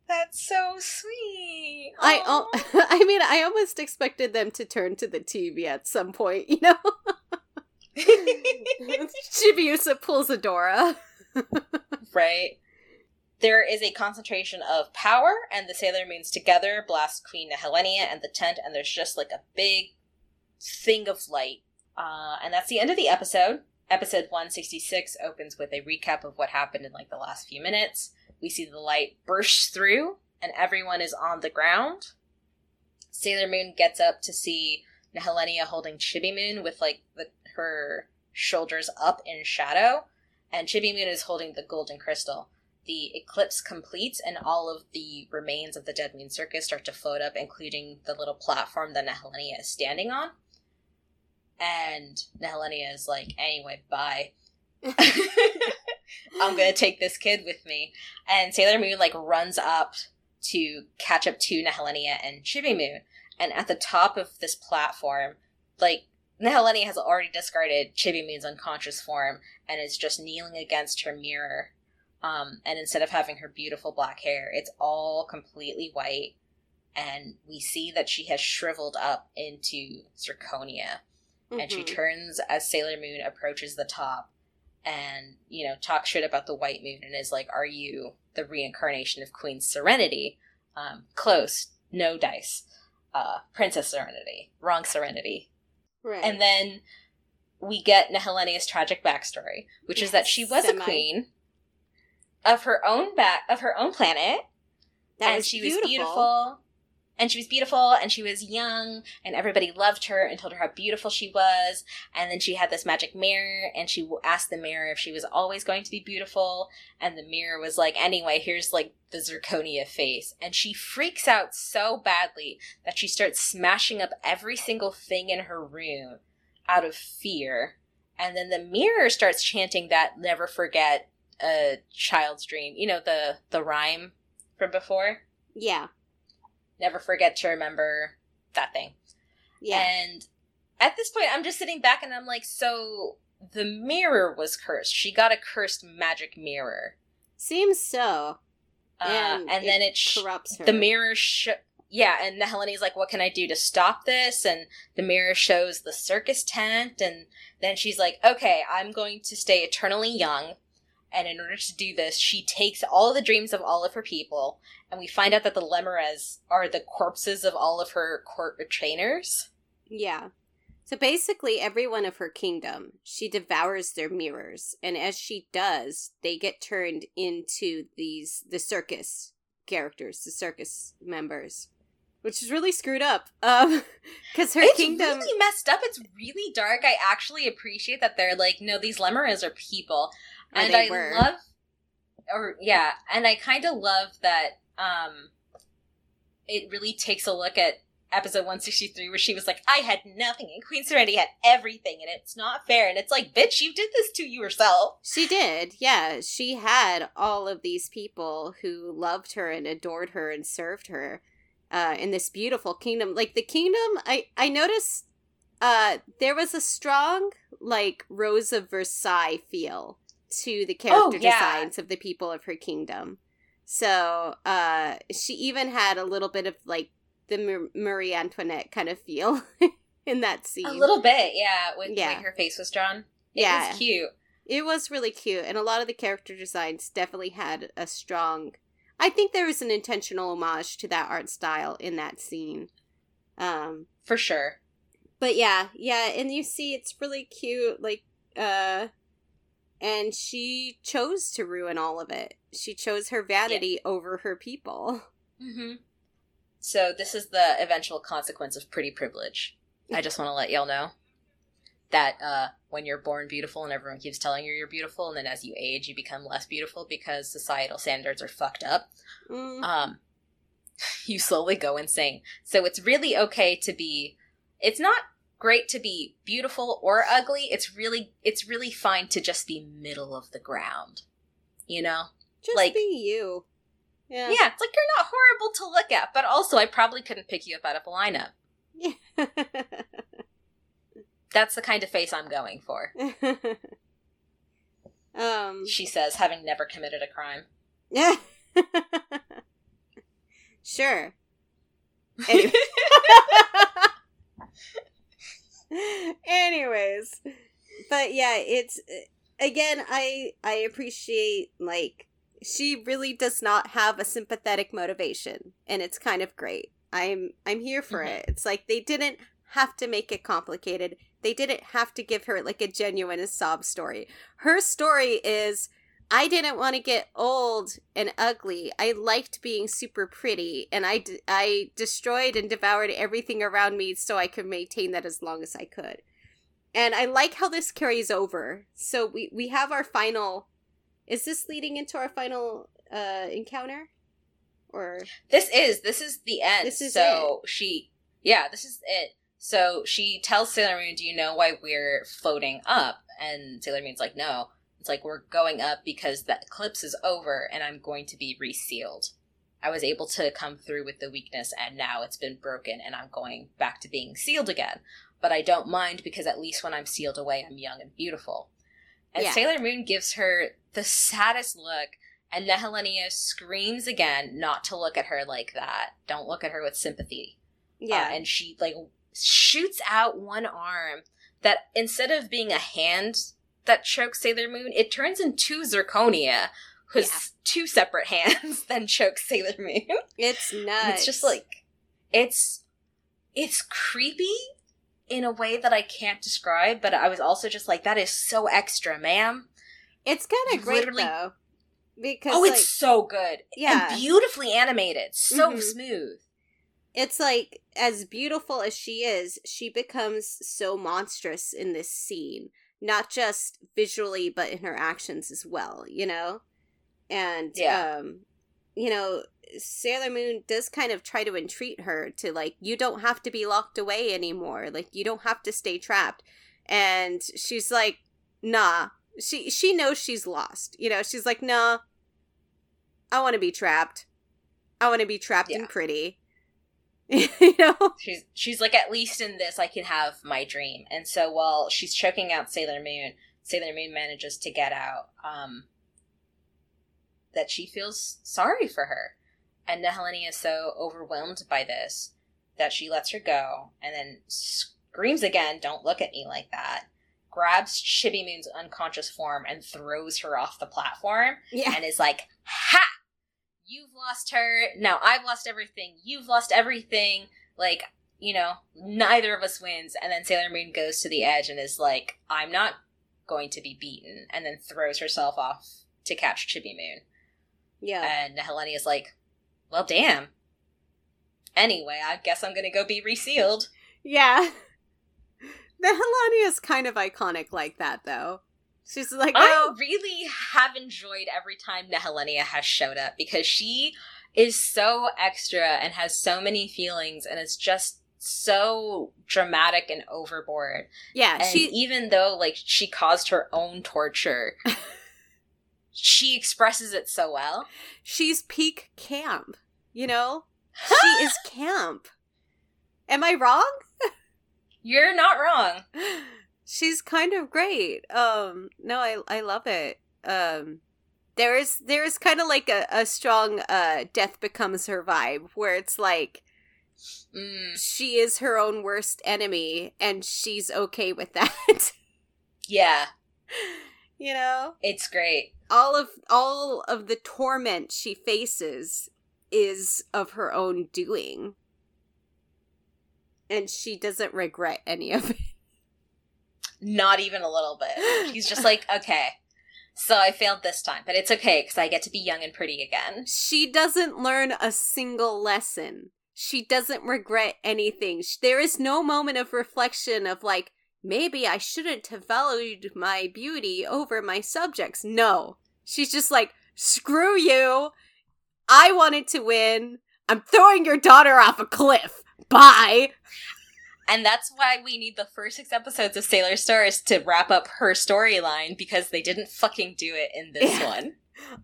that's so sweet." Aww. I, I mean, I almost expected them to turn to the TV at some point, you know. Chibiusa pulls Adora. right. There is a concentration of power, and the Sailor Moons together blast Queen Nehelenia and the tent, and there's just like a big thing of light. Uh, and that's the end of the episode. Episode 166 opens with a recap of what happened in like the last few minutes. We see the light burst through, and everyone is on the ground. Sailor Moon gets up to see Nehelenia holding Chibi Moon with like the her shoulders up in shadow, and Chibi Moon is holding the golden crystal. The eclipse completes, and all of the remains of the Dead Moon Circus start to float up, including the little platform that Nehelenia is standing on. And Nehelenia is like, anyway, bye. I'm gonna take this kid with me. And Sailor Moon like runs up to catch up to Nehelenia and Chibi Moon. And at the top of this platform, like Nehelenia has already discarded Chibi Moon's unconscious form and is just kneeling against her mirror. Um, and instead of having her beautiful black hair, it's all completely white. And we see that she has shriveled up into zirconia. Mm-hmm. And she mm-hmm. turns as Sailor Moon approaches the top and, you know, talks shit about the white moon and is like, Are you the reincarnation of Queen Serenity? Um, close, no dice. Uh, Princess Serenity. Wrong Serenity. Right. And then we get Nehelenia's tragic backstory, which yes, is that she was semi. a queen of her own back of her own planet. That and she beautiful. was beautiful. And she was beautiful and she was young and everybody loved her and told her how beautiful she was. And then she had this magic mirror and she asked the mirror if she was always going to be beautiful. And the mirror was like, anyway, here's like the zirconia face. And she freaks out so badly that she starts smashing up every single thing in her room out of fear. And then the mirror starts chanting that never forget a child's dream. You know, the, the rhyme from before? Yeah never forget to remember that thing. Yeah. And at this point, I'm just sitting back and I'm like, so the mirror was cursed. She got a cursed magic mirror. Seems so. Uh, and, and it then it sh- corrupts her. The mirror, sh- yeah, and the Nehelenia's like, "What can I do to stop this?" And the mirror shows the circus tent, and then she's like, "Okay, I'm going to stay eternally young." And in order to do this, she takes all the dreams of all of her people, and we find out that the Lemures are the corpses of all of her court retainers. Yeah. So basically, every one of her kingdom, she devours their mirrors, and as she does, they get turned into these the circus characters, the circus members, which is really screwed up. Um, because her kingdom. it's kingdom really messed up. It's really dark. I actually appreciate that they're like, no, these Lemures are people, and I were. love, or yeah, and I kind of love that um, it really takes a look at episode 163 where she was like, I had nothing and Queen Serenity had everything and it's not fair. And it's like, bitch, you did this to yourself. She did. Yeah. She had all of these people who loved her and adored her and served her uh, in this beautiful kingdom. Like the kingdom, I, I noticed uh, there was a strong, like, Rose of Versailles feel to the character Oh, yeah. designs of the people of her kingdom. So uh, she even had a little bit of, like, the Mar- Marie Antoinette kind of feel in that scene. A little bit, yeah, with the Yeah. way her face was drawn. It Yeah. was cute. It was really cute, and a lot of the character designs definitely had a strong. I think there was an intentional homage to that art style in that scene. Um, For sure. but yeah, yeah, and you see it's really cute, like, uh, and she chose to ruin all of it. She chose her vanity over her people. Mm-hmm. So this is the eventual consequence of pretty privilege. I just want to let y'all know that uh, when you're born beautiful and everyone keeps telling you you're beautiful, and then as you age, you become less beautiful because societal standards are fucked up. Mm, Um, you slowly go insane. So it's really okay to be. It's not great to be beautiful or ugly. It's really it's really fine to just be middle of the ground. You know? just like- be you. Yeah. Yeah, it's like you're not horrible to look at, but also I probably couldn't pick you up out of a lineup. Yeah. That's the kind of face I'm going for. um. She says, having never committed a crime. Yeah. sure. Anyway. Anyways, but yeah, it's again I I appreciate like she really does not have a sympathetic motivation and it's kind of great. I'm I'm here for Mhm. it. It's like they didn't have to make it complicated. They didn't have to give her like a genuine sob story. Her story is I didn't want to get old and ugly. I liked being super pretty, and I, d- I destroyed and devoured everything around me so I could maintain that as long as I could. And I like how this carries over. So we, we have our final. Is this leading into our final uh, encounter? Or. This is this is the end. This is so she yeah, this is it. So she tells Sailor Moon, "Do you know why we're floating up?" And Sailor Moon's like, "No." It's like we're going up because the eclipse is over and I'm going to be resealed. I was able to come through with the weakness and now it's been broken and I'm going back to being sealed again. But I don't mind because at least when I'm sealed away, I'm young and beautiful. And Yeah. Sailor Moon gives her the saddest look and Nehelenia screams again not to look at her like that. Don't look at her with sympathy. Yeah. Uh, and she like shoots out one arm that instead of being a hand that chokes Sailor Moon, it turns into Zirconia, whose Yeah. two separate hands then chokes Sailor Moon. it's nuts. it's just like it's it's creepy in a way that I can't describe, but I was also just like, that is so extra, ma'am. It's kind of great, literally- though. Because, Oh, like, it's so good. Yeah. And beautifully animated. So Mhm. smooth. it's like as beautiful as she is she becomes so monstrous in this scene not just visually but in her actions as well you know? And Yeah. um you know sailor moon does kind of try to entreat her to like you don't have to be locked away anymore. Like you don't have to stay trapped. And she's like nah. She she knows she's lost you know? She's like nah. I want to be trapped. I want to be trapped Yeah. and pretty you know She's she's like at least in this I can have my dream. And so while she's choking out Sailor Moon, Sailor Moon manages to get out um that she feels sorry for her. And Nehelenia is so overwhelmed by this that she lets her go and then screams again, "Don't look at me like that." Grabs Chibi Moon's unconscious form and throws her off the platform yeah and is like, "Ha! You've lost her. Now I've lost everything. You've lost everything. Like, you know, neither of us wins." And then Sailor Moon goes to the edge and is like, "I'm not going to be beaten," and then throws herself off to catch Chibi Moon. yeah And Nehelenia is like, "Well, damn." Anyway, I guess I'm gonna go be resealed. yeah the is kind of iconic like that though she's like I really have enjoyed every time Nehelenia has showed up because she is so extra and has so many feelings and it's just so dramatic and overboard. Yeah, And she even though like she caused her own torture, she expresses it so well. she's peak camp, you know? She is camp. Am I wrong? You're not wrong. She's kind of great. Um no, I I love it. Um there is there is kind of like a, a strong uh death becomes her vibe where it's like Mm, she is her own worst enemy and she's okay with that. yeah, you know? it's great. all of all of the torment she faces is of her own doing and she doesn't regret any of it Not even a little bit. He's just like, okay, so I failed this time, but it's okay because I get to be young and pretty again. she doesn't learn a single lesson. She doesn't regret anything. There is no moment of reflection of like maybe i shouldn't have valued my beauty over my subjects. No. She's just like screw you. I wanted to win. I'm throwing your daughter off a cliff. Bye And that's why we need the first six episodes of Sailor Stars to wrap up her storyline because they didn't fucking do it in this Yeah. one.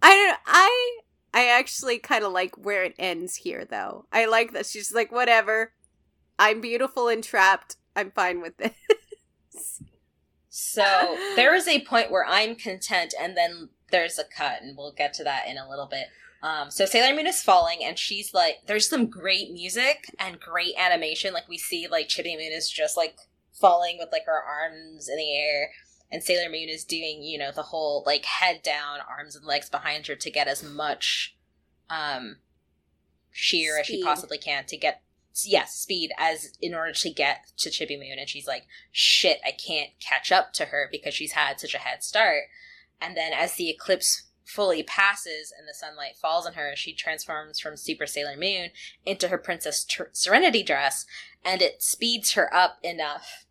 I don't. I I actually kind of like where it ends here, though. I like that she's like, whatever. I'm beautiful and trapped. I'm fine with this. So there is a point where I'm content, and then there's a cut, and we'll get to that in a little bit. Um, so Sailor Moon is falling, and she's like, there's some great music and great animation. Like we see, like Chibi Moon is just like falling with like her arms in the air, and Sailor Moon is doing, you know, the whole like head down, arms and legs behind her to get as much um sheer as she possibly can to get yes speed as in order to get to Chibi Moon, and she's like shit, I can't catch up to her because she's had such a head start. And then as the eclipse fully passes and the sunlight falls on her, she transforms from Super Sailor Moon into her Princess Serenity dress, and it speeds her up enough.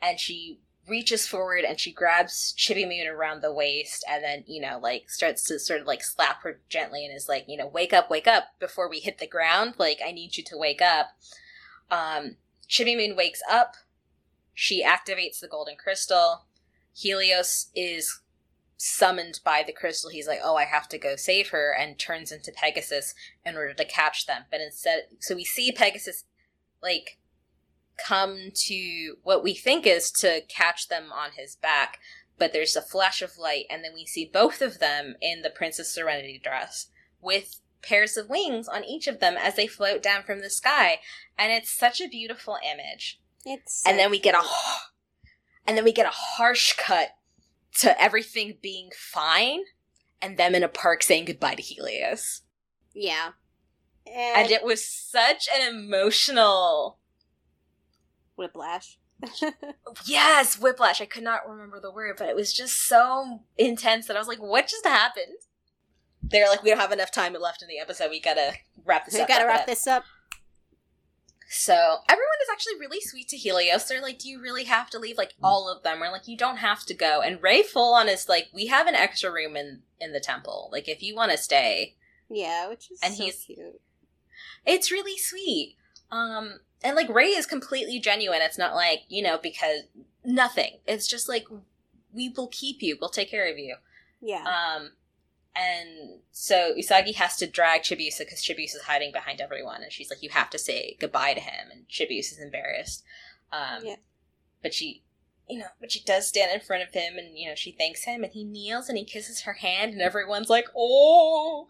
And she reaches forward and she grabs Chibi Moon around the waist and then, you know, like starts to sort of like slap her gently and is like, you know, wake up, wake up before we hit the ground. Like, I need you to wake up. Um, Chibi Moon wakes up. She activates the golden crystal. Helios is summoned by the crystal. He's like, oh, I have to go save her, and turns into Pegasus in order to catch them. But instead, so we see Pegasus, like, come to what we think is to catch them on his back. But there's a flash of light, and then we see both of them in the Princess Serenity dress with pairs of wings on each of them as they float down from the sky. And it's such a beautiful image It's and then we get a and then we get a harsh cut to everything being fine and them in a park saying goodbye to Helios. yeah, And it was such an emotional whiplash. yes, whiplash. I could not remember the word, but it was just so intense that I was like, what just happened? They're like, we don't have enough time left in the episode. We gotta wrap this we up. We gotta wrap it." this up. So everyone is actually really sweet to Helios. They're like, "Do you really have to leave?" Like all of them are like, "You don't have to go." And Rei full on is like, "We have an extra room in in the temple. Like if you want to stay, Yeah, which is And so he's- cute. it's really sweet." Um, and like Rei is completely genuine. It's not like you know because nothing. It's just like we will keep you. We'll take care of you. Yeah, Um, and so Usagi has to drag Chibiusa because Chibiusa is hiding behind everyone, and she's like, "You have to say goodbye to him." And Chibiusa is embarrassed. Um, Yeah. But she, you know, but she does stand in front of him, and you know, she thanks him, and he kneels and he kisses her hand, and everyone's like, "Oh,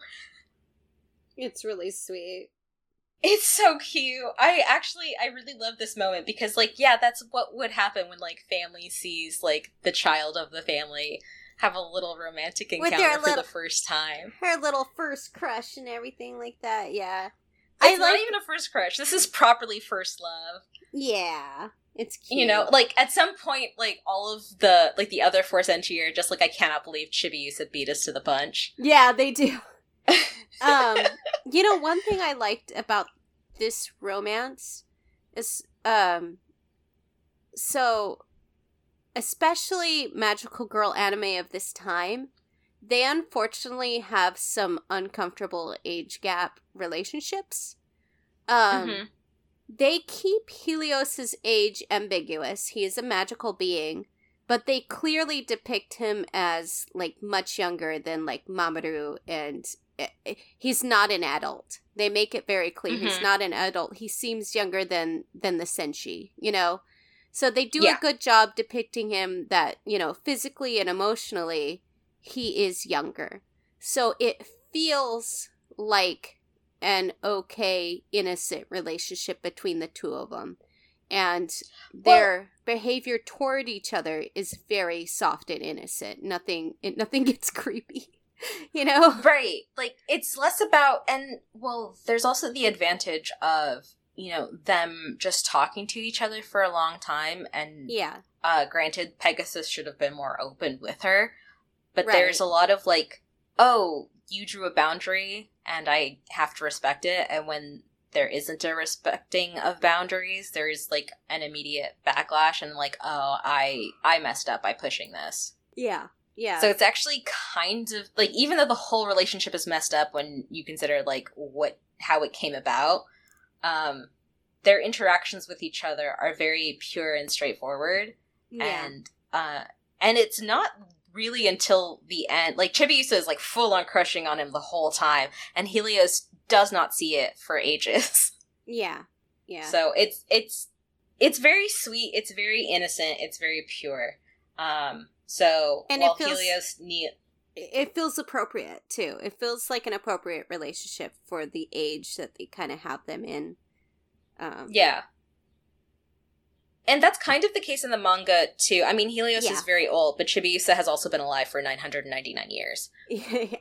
it's really sweet. it's so cute." I actually, I really love this moment because, like, yeah, that's what would happen when like family sees like the child of the family have a little romantic encounter for little- the first time. Her little first crush and everything like that. Yeah, It's I not like. even a first crush. This is properly first love. yeah, it's cute. You know, like at some point, like all of the like the other four Senshi are just like, I cannot believe Chibiusa beat us to the punch. Yeah, they do. um, you know, one thing I liked about this romance is um so especially magical girl anime of this time, they unfortunately have some uncomfortable age gap relationships. Um, Mhm. they keep Helios's age ambiguous. He is a magical being, but they clearly depict him as like much younger than like Mamoru and eh, eh, he's not an adult. They make it very clear he's Mhm. not an adult. He seems younger than than the Senshi, you know. So they do Yeah. a good job depicting him that, you know, physically and emotionally he is younger. So it feels like an okay, innocent relationship between the two of them. And their behavior toward each other is very soft and innocent. Nothing it, nothing gets creepy. You know? Right. Like it's less about and well, there's also the advantage of, you know, them just talking to each other for a long time and Yeah. uh granted Pegasus should have been more open with her, but Right. there's a lot of like, oh, you drew a boundary and I have to respect it and when there isn't a respecting of boundaries, there is like an immediate backlash and like, oh, I I messed up by pushing this. Yeah. Yeah. So it's actually kind of like even though the whole relationship is messed up when you consider like what how it came about, um, their interactions with each other are very pure and straightforward, yeah. and uh, and it's not really until the end like Chibiusa is like full on crushing on him the whole time, and Helios does not see it for ages. yeah. Yeah. So it's it's it's very sweet. It's very innocent. It's very pure. Um. So And it while feels- Helios it feels appropriate too. It feels like an appropriate relationship for the age that they kind of have them in. Um, Yeah. And that's kind of the case in the manga too. I mean, Helios Yeah. is very old, but Chibiusa has also been alive for 999 years. yeah,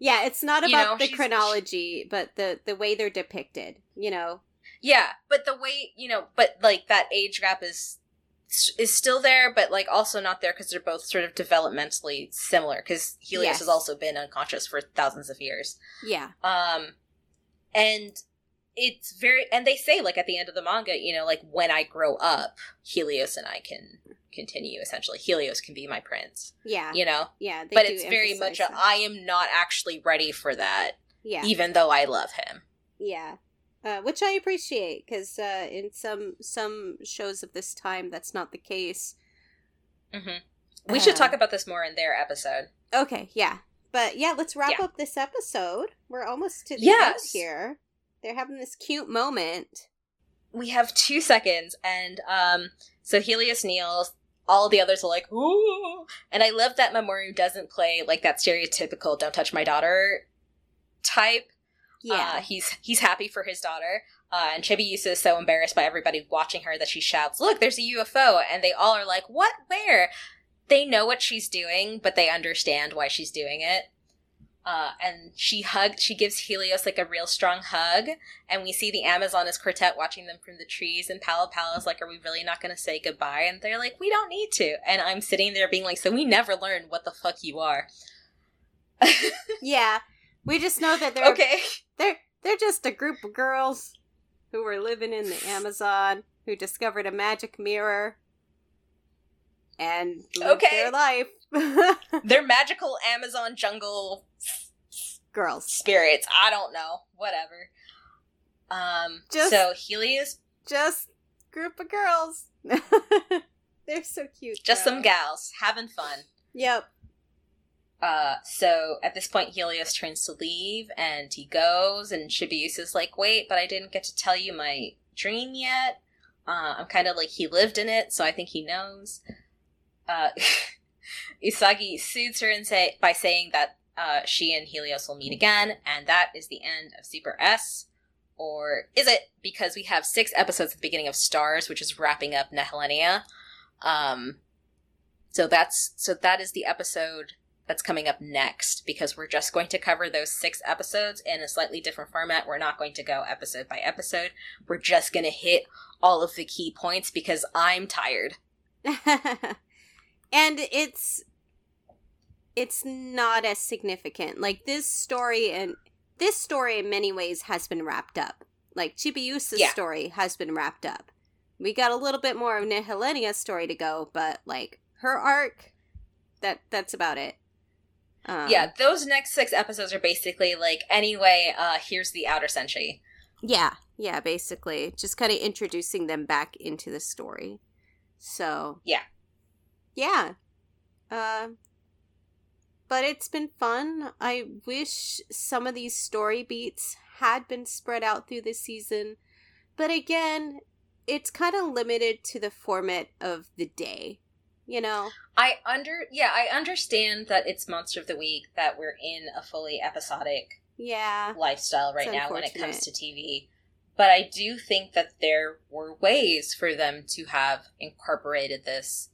yeah. It's not You about know, the chronology, but the the way they're depicted. You know. Yeah, but the way, you know, but like that age gap is is still there, but like also not there because they're both sort of developmentally similar because Helios Yes. has also been unconscious for thousands of years. Yeah. Um and it's very and they say like at the end of the manga, you know, like when I grow up, Helios and I can continue essentially. Helios can be my prince. Yeah. You know? Yeah. They but it's very much a. I am not actually ready for that, Yeah. even though I love him. Yeah. Uh, which I appreciate because uh, in some some shows of this time that's not the case. hmm We should Uh, talk about this more in their episode. Okay, yeah, but yeah, let's wrap Yeah. up this episode. We're almost to the Yes. end here. They're having this cute moment. We have two seconds, and um, so Helios kneels. All the others are like, ooh. And I love that Mamoru doesn't play like that stereotypical "don't touch my daughter" type. Yeah, Uh, he's he's happy for his daughter. Uh, and Chibiusa is so embarrassed by everybody watching her that she shouts, "Look, there's a UFO!" And they all are like, "What? Where?" They know what she's doing, but they understand why she's doing it. Uh, and she hug. She gives Helios like a real strong hug, and we see the Amazoness quartet watching them from the trees. And PallaPalla's like, "Are we really not going to say goodbye?" And they're like, "We don't need to." And I'm sitting there being like, "So we never learn what the fuck you are." yeah. We just know that they're okay. they're they're just a group of girls who were living in the Amazon who discovered a magic mirror and lived Okay. their life. They're magical Amazon jungle Girls, spirits. I don't know. Whatever. Um. Just- so Helios, just group of girls. they're so cute. just though. some gals having fun. Yep. Uh. So at this point, Helios turns to leave, and he goes, and Chibiusa is like, "Wait, but I didn't get to tell you my dream yet." Uh, I'm kind of like he lived in it, so I think he knows. Uh, Usagi soothes her and say by saying that uh, she and Helios will meet again, and that is the end of Super S. Or is it? Because we have six episodes at the beginning of Stars, which is wrapping up Nehelenia. Um, so that's so that is the episode that's coming up next because we're just going to cover those six episodes in a slightly different format. We're not going to go episode by episode. We're just going to hit all of the key points because I'm tired. and it's it's not as significant. Like this story and this story in many ways has been wrapped up. Like Chibiusa's Yeah. story has been wrapped up. We got a little bit more of Nehelenia's story to go, but like her arc that that's about it. Um, yeah, those next six episodes are basically like, anyway, uh, here's the outer senshi. Yeah, yeah, basically. Just kind of introducing them back into the story. So. Yeah. Yeah. Uh, but it's been fun. I wish some of these story beats had been spread out through the season. But again, it's kind of limited to the format of the day. You know? I under yeah, I understand that it's monster of the week that we're in a fully episodic Yeah. lifestyle right now when it comes to TV. But I do think that there were ways for them to have incorporated this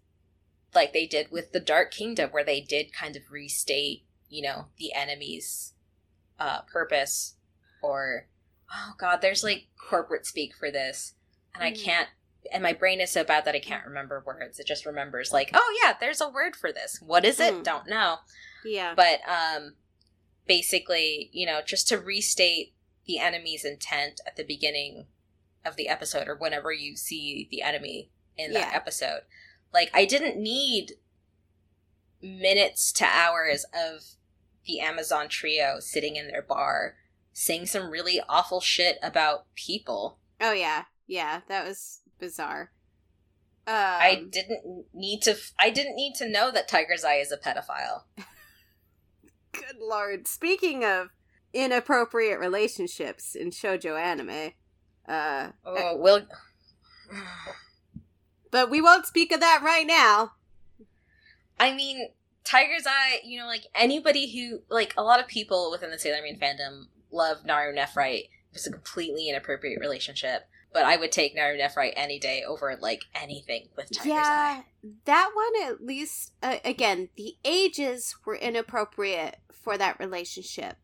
like they did with the Dark Kingdom where they did kind of restate, you know, the enemy's uh purpose or oh god, there's like corporate speak for this and I Mhm. can't and my brain is so bad that I can't remember words. It just remembers like, oh yeah, there's a word for this. What is it? Mm. Don't know Yeah. but um basically you know just to restate the enemy's intent at the beginning of the episode or whenever you see the enemy in that Yeah. episode like i didn't need minutes to hours of the amazon trio sitting in their bar saying some really awful shit about people Oh, yeah. Yeah, that was bizarre. Um, i didn't need to i didn't need to know that tiger's eye is a pedophile Good lord. Speaking of inappropriate relationships in shoujo anime, uh, oh will but we won't speak of that right now. I mean, Tiger's Eye, you know, like anybody who, like a lot of people within the Sailor Moon fandom love Naru Nephrite. It was a completely inappropriate relationship, but I would take Naru Nephrite any day over like anything with Tiger's yeah, Eye. that one at least. Uh, again, the ages were inappropriate for that relationship,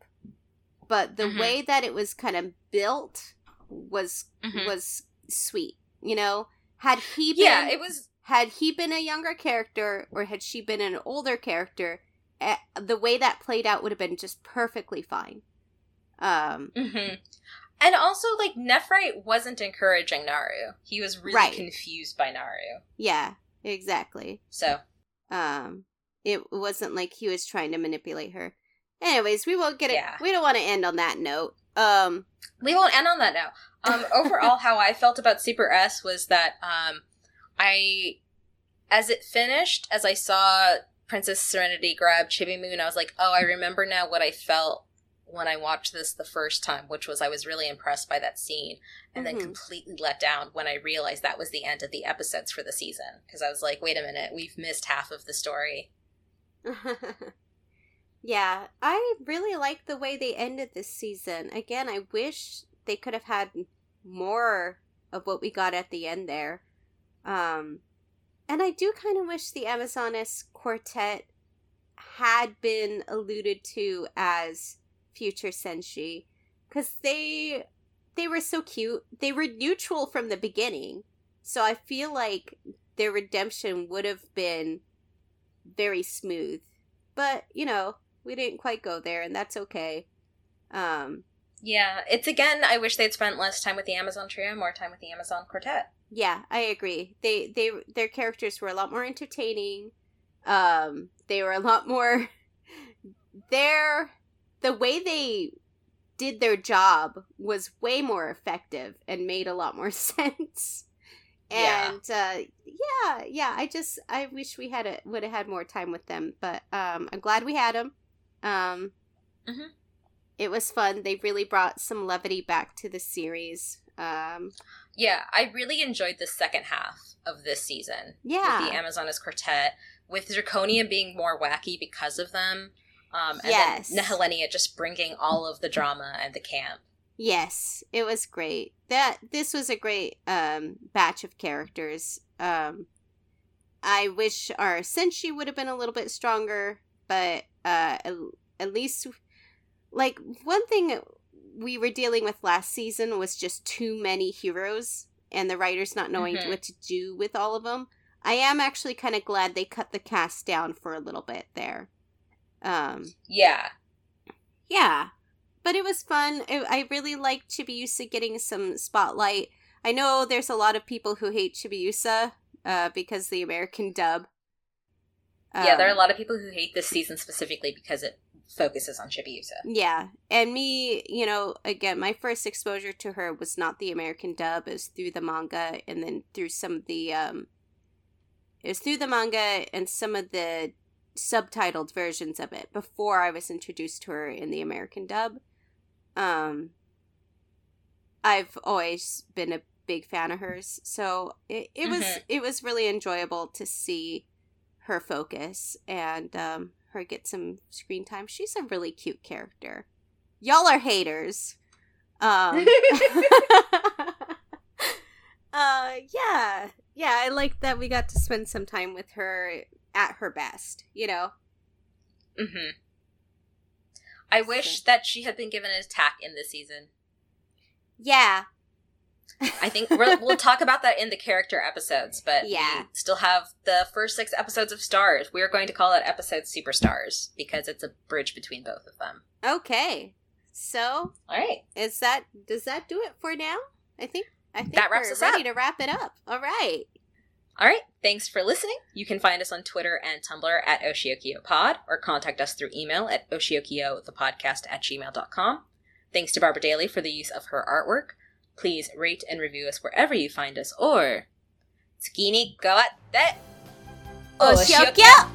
but the Mhm. way that it was kind of built was Mhm. was sweet. You know, had he been Yeah, it was. had he been a younger character or had she been an older character, eh, the way that played out would have been just perfectly fine. Um, hmm And also, like Nephrite wasn't encouraging Naru. He was really Right. confused by Naru. yeah, exactly. So Um, it wasn't like he was trying to manipulate her. Anyways, we won't get it. Yeah. We don't want to end on that note. Um, we won't end on that note. Um, overall, how I felt about Super S was that um, I, as it finished, as I saw Princess Serenity grab Chibi Moon, I was like, oh, I remember now what I felt when I watched this the first time, which was I was really impressed by that scene, and then Mhm. completely let down when I realized that was the end of the episodes for the season. Because I was like, wait a minute, we've missed half of the story. yeah, I really like the way they ended this season. Again, I wish they could have had more of what we got at the end there. Um, and I do kind of wish the Amazoness quartet had been alluded to as future senshi because they they were so cute. They were neutral from the beginning, so I feel like their redemption would have been very smooth. But you know, we didn't quite go there, and that's okay. Um, Yeah, it's again, I wish they'd spent less time with the Amazon Trio, more time with the Amazon Quartet. yeah, I agree. They they their characters were a lot more entertaining. Um, they were a lot more. Their the way they did their job was way more effective and made a lot more sense. Yeah. And uh, yeah, yeah, I just I wish we had a would have had more time with them, but um, I'm glad we had them. Um, Mhm. it was fun. They really brought some levity back to the series. Um, Yeah, I really enjoyed the second half of this season. yeah, With the Amazoness Quartet, with Zirconia being more wacky because of them. Um, and Yes. then Nehelenia just bringing all of the drama and the camp. Yes, it was great. That this was a great um batch of characters. Um I wish our Senshi would have been a little bit stronger, but uh at, at least like one thing we were dealing with last season was just too many heroes and the writers not knowing Mhm. what to do with all of them. I am actually kind of glad they cut the cast down for a little bit there. Um Yeah. yeah, but it was fun. I I really liked Chibiusa getting some spotlight. I know there's a lot of people who hate Chibiusa uh, because the American dub. yeah, there are a Um, lot of people who hate this season specifically because it focuses on Chibiusa. Yeah, and me, you know, again, my first exposure to her was not the American dub; it was through the manga, and then through some of the um, it was through the manga and some of the subtitled versions of it before I was introduced to her in the American dub. Um, I've always been a big fan of hers, so it, it was Mhm. it was really enjoyable to see her focus and um, her get some screen time. She's a really cute character. Y'all are haters. Um, uh, yeah, yeah. I like that we got to spend some time with her at her best. You know. hmm I wish that she had been given an attack in this season. Yeah. I think we're, we'll talk about that in the character episodes, but Yeah. we still have the first six episodes of Stars. We are going to call that episode Superstars because it's a bridge between both of them. Okay. So All right. is that does that do it for now? I think I think That wraps we're us ready up. to wrap it up. All right. All right. Thanks for listening. You can find us on Twitter and Tumblr at OshiokiyoPod or contact us through email at oshiokiyothepodcast at gmail.com. Thanks to Barbara Daly for the use of her artwork. Please rate and review us wherever you find us or... Tsukini gawatte! Oshioki yo!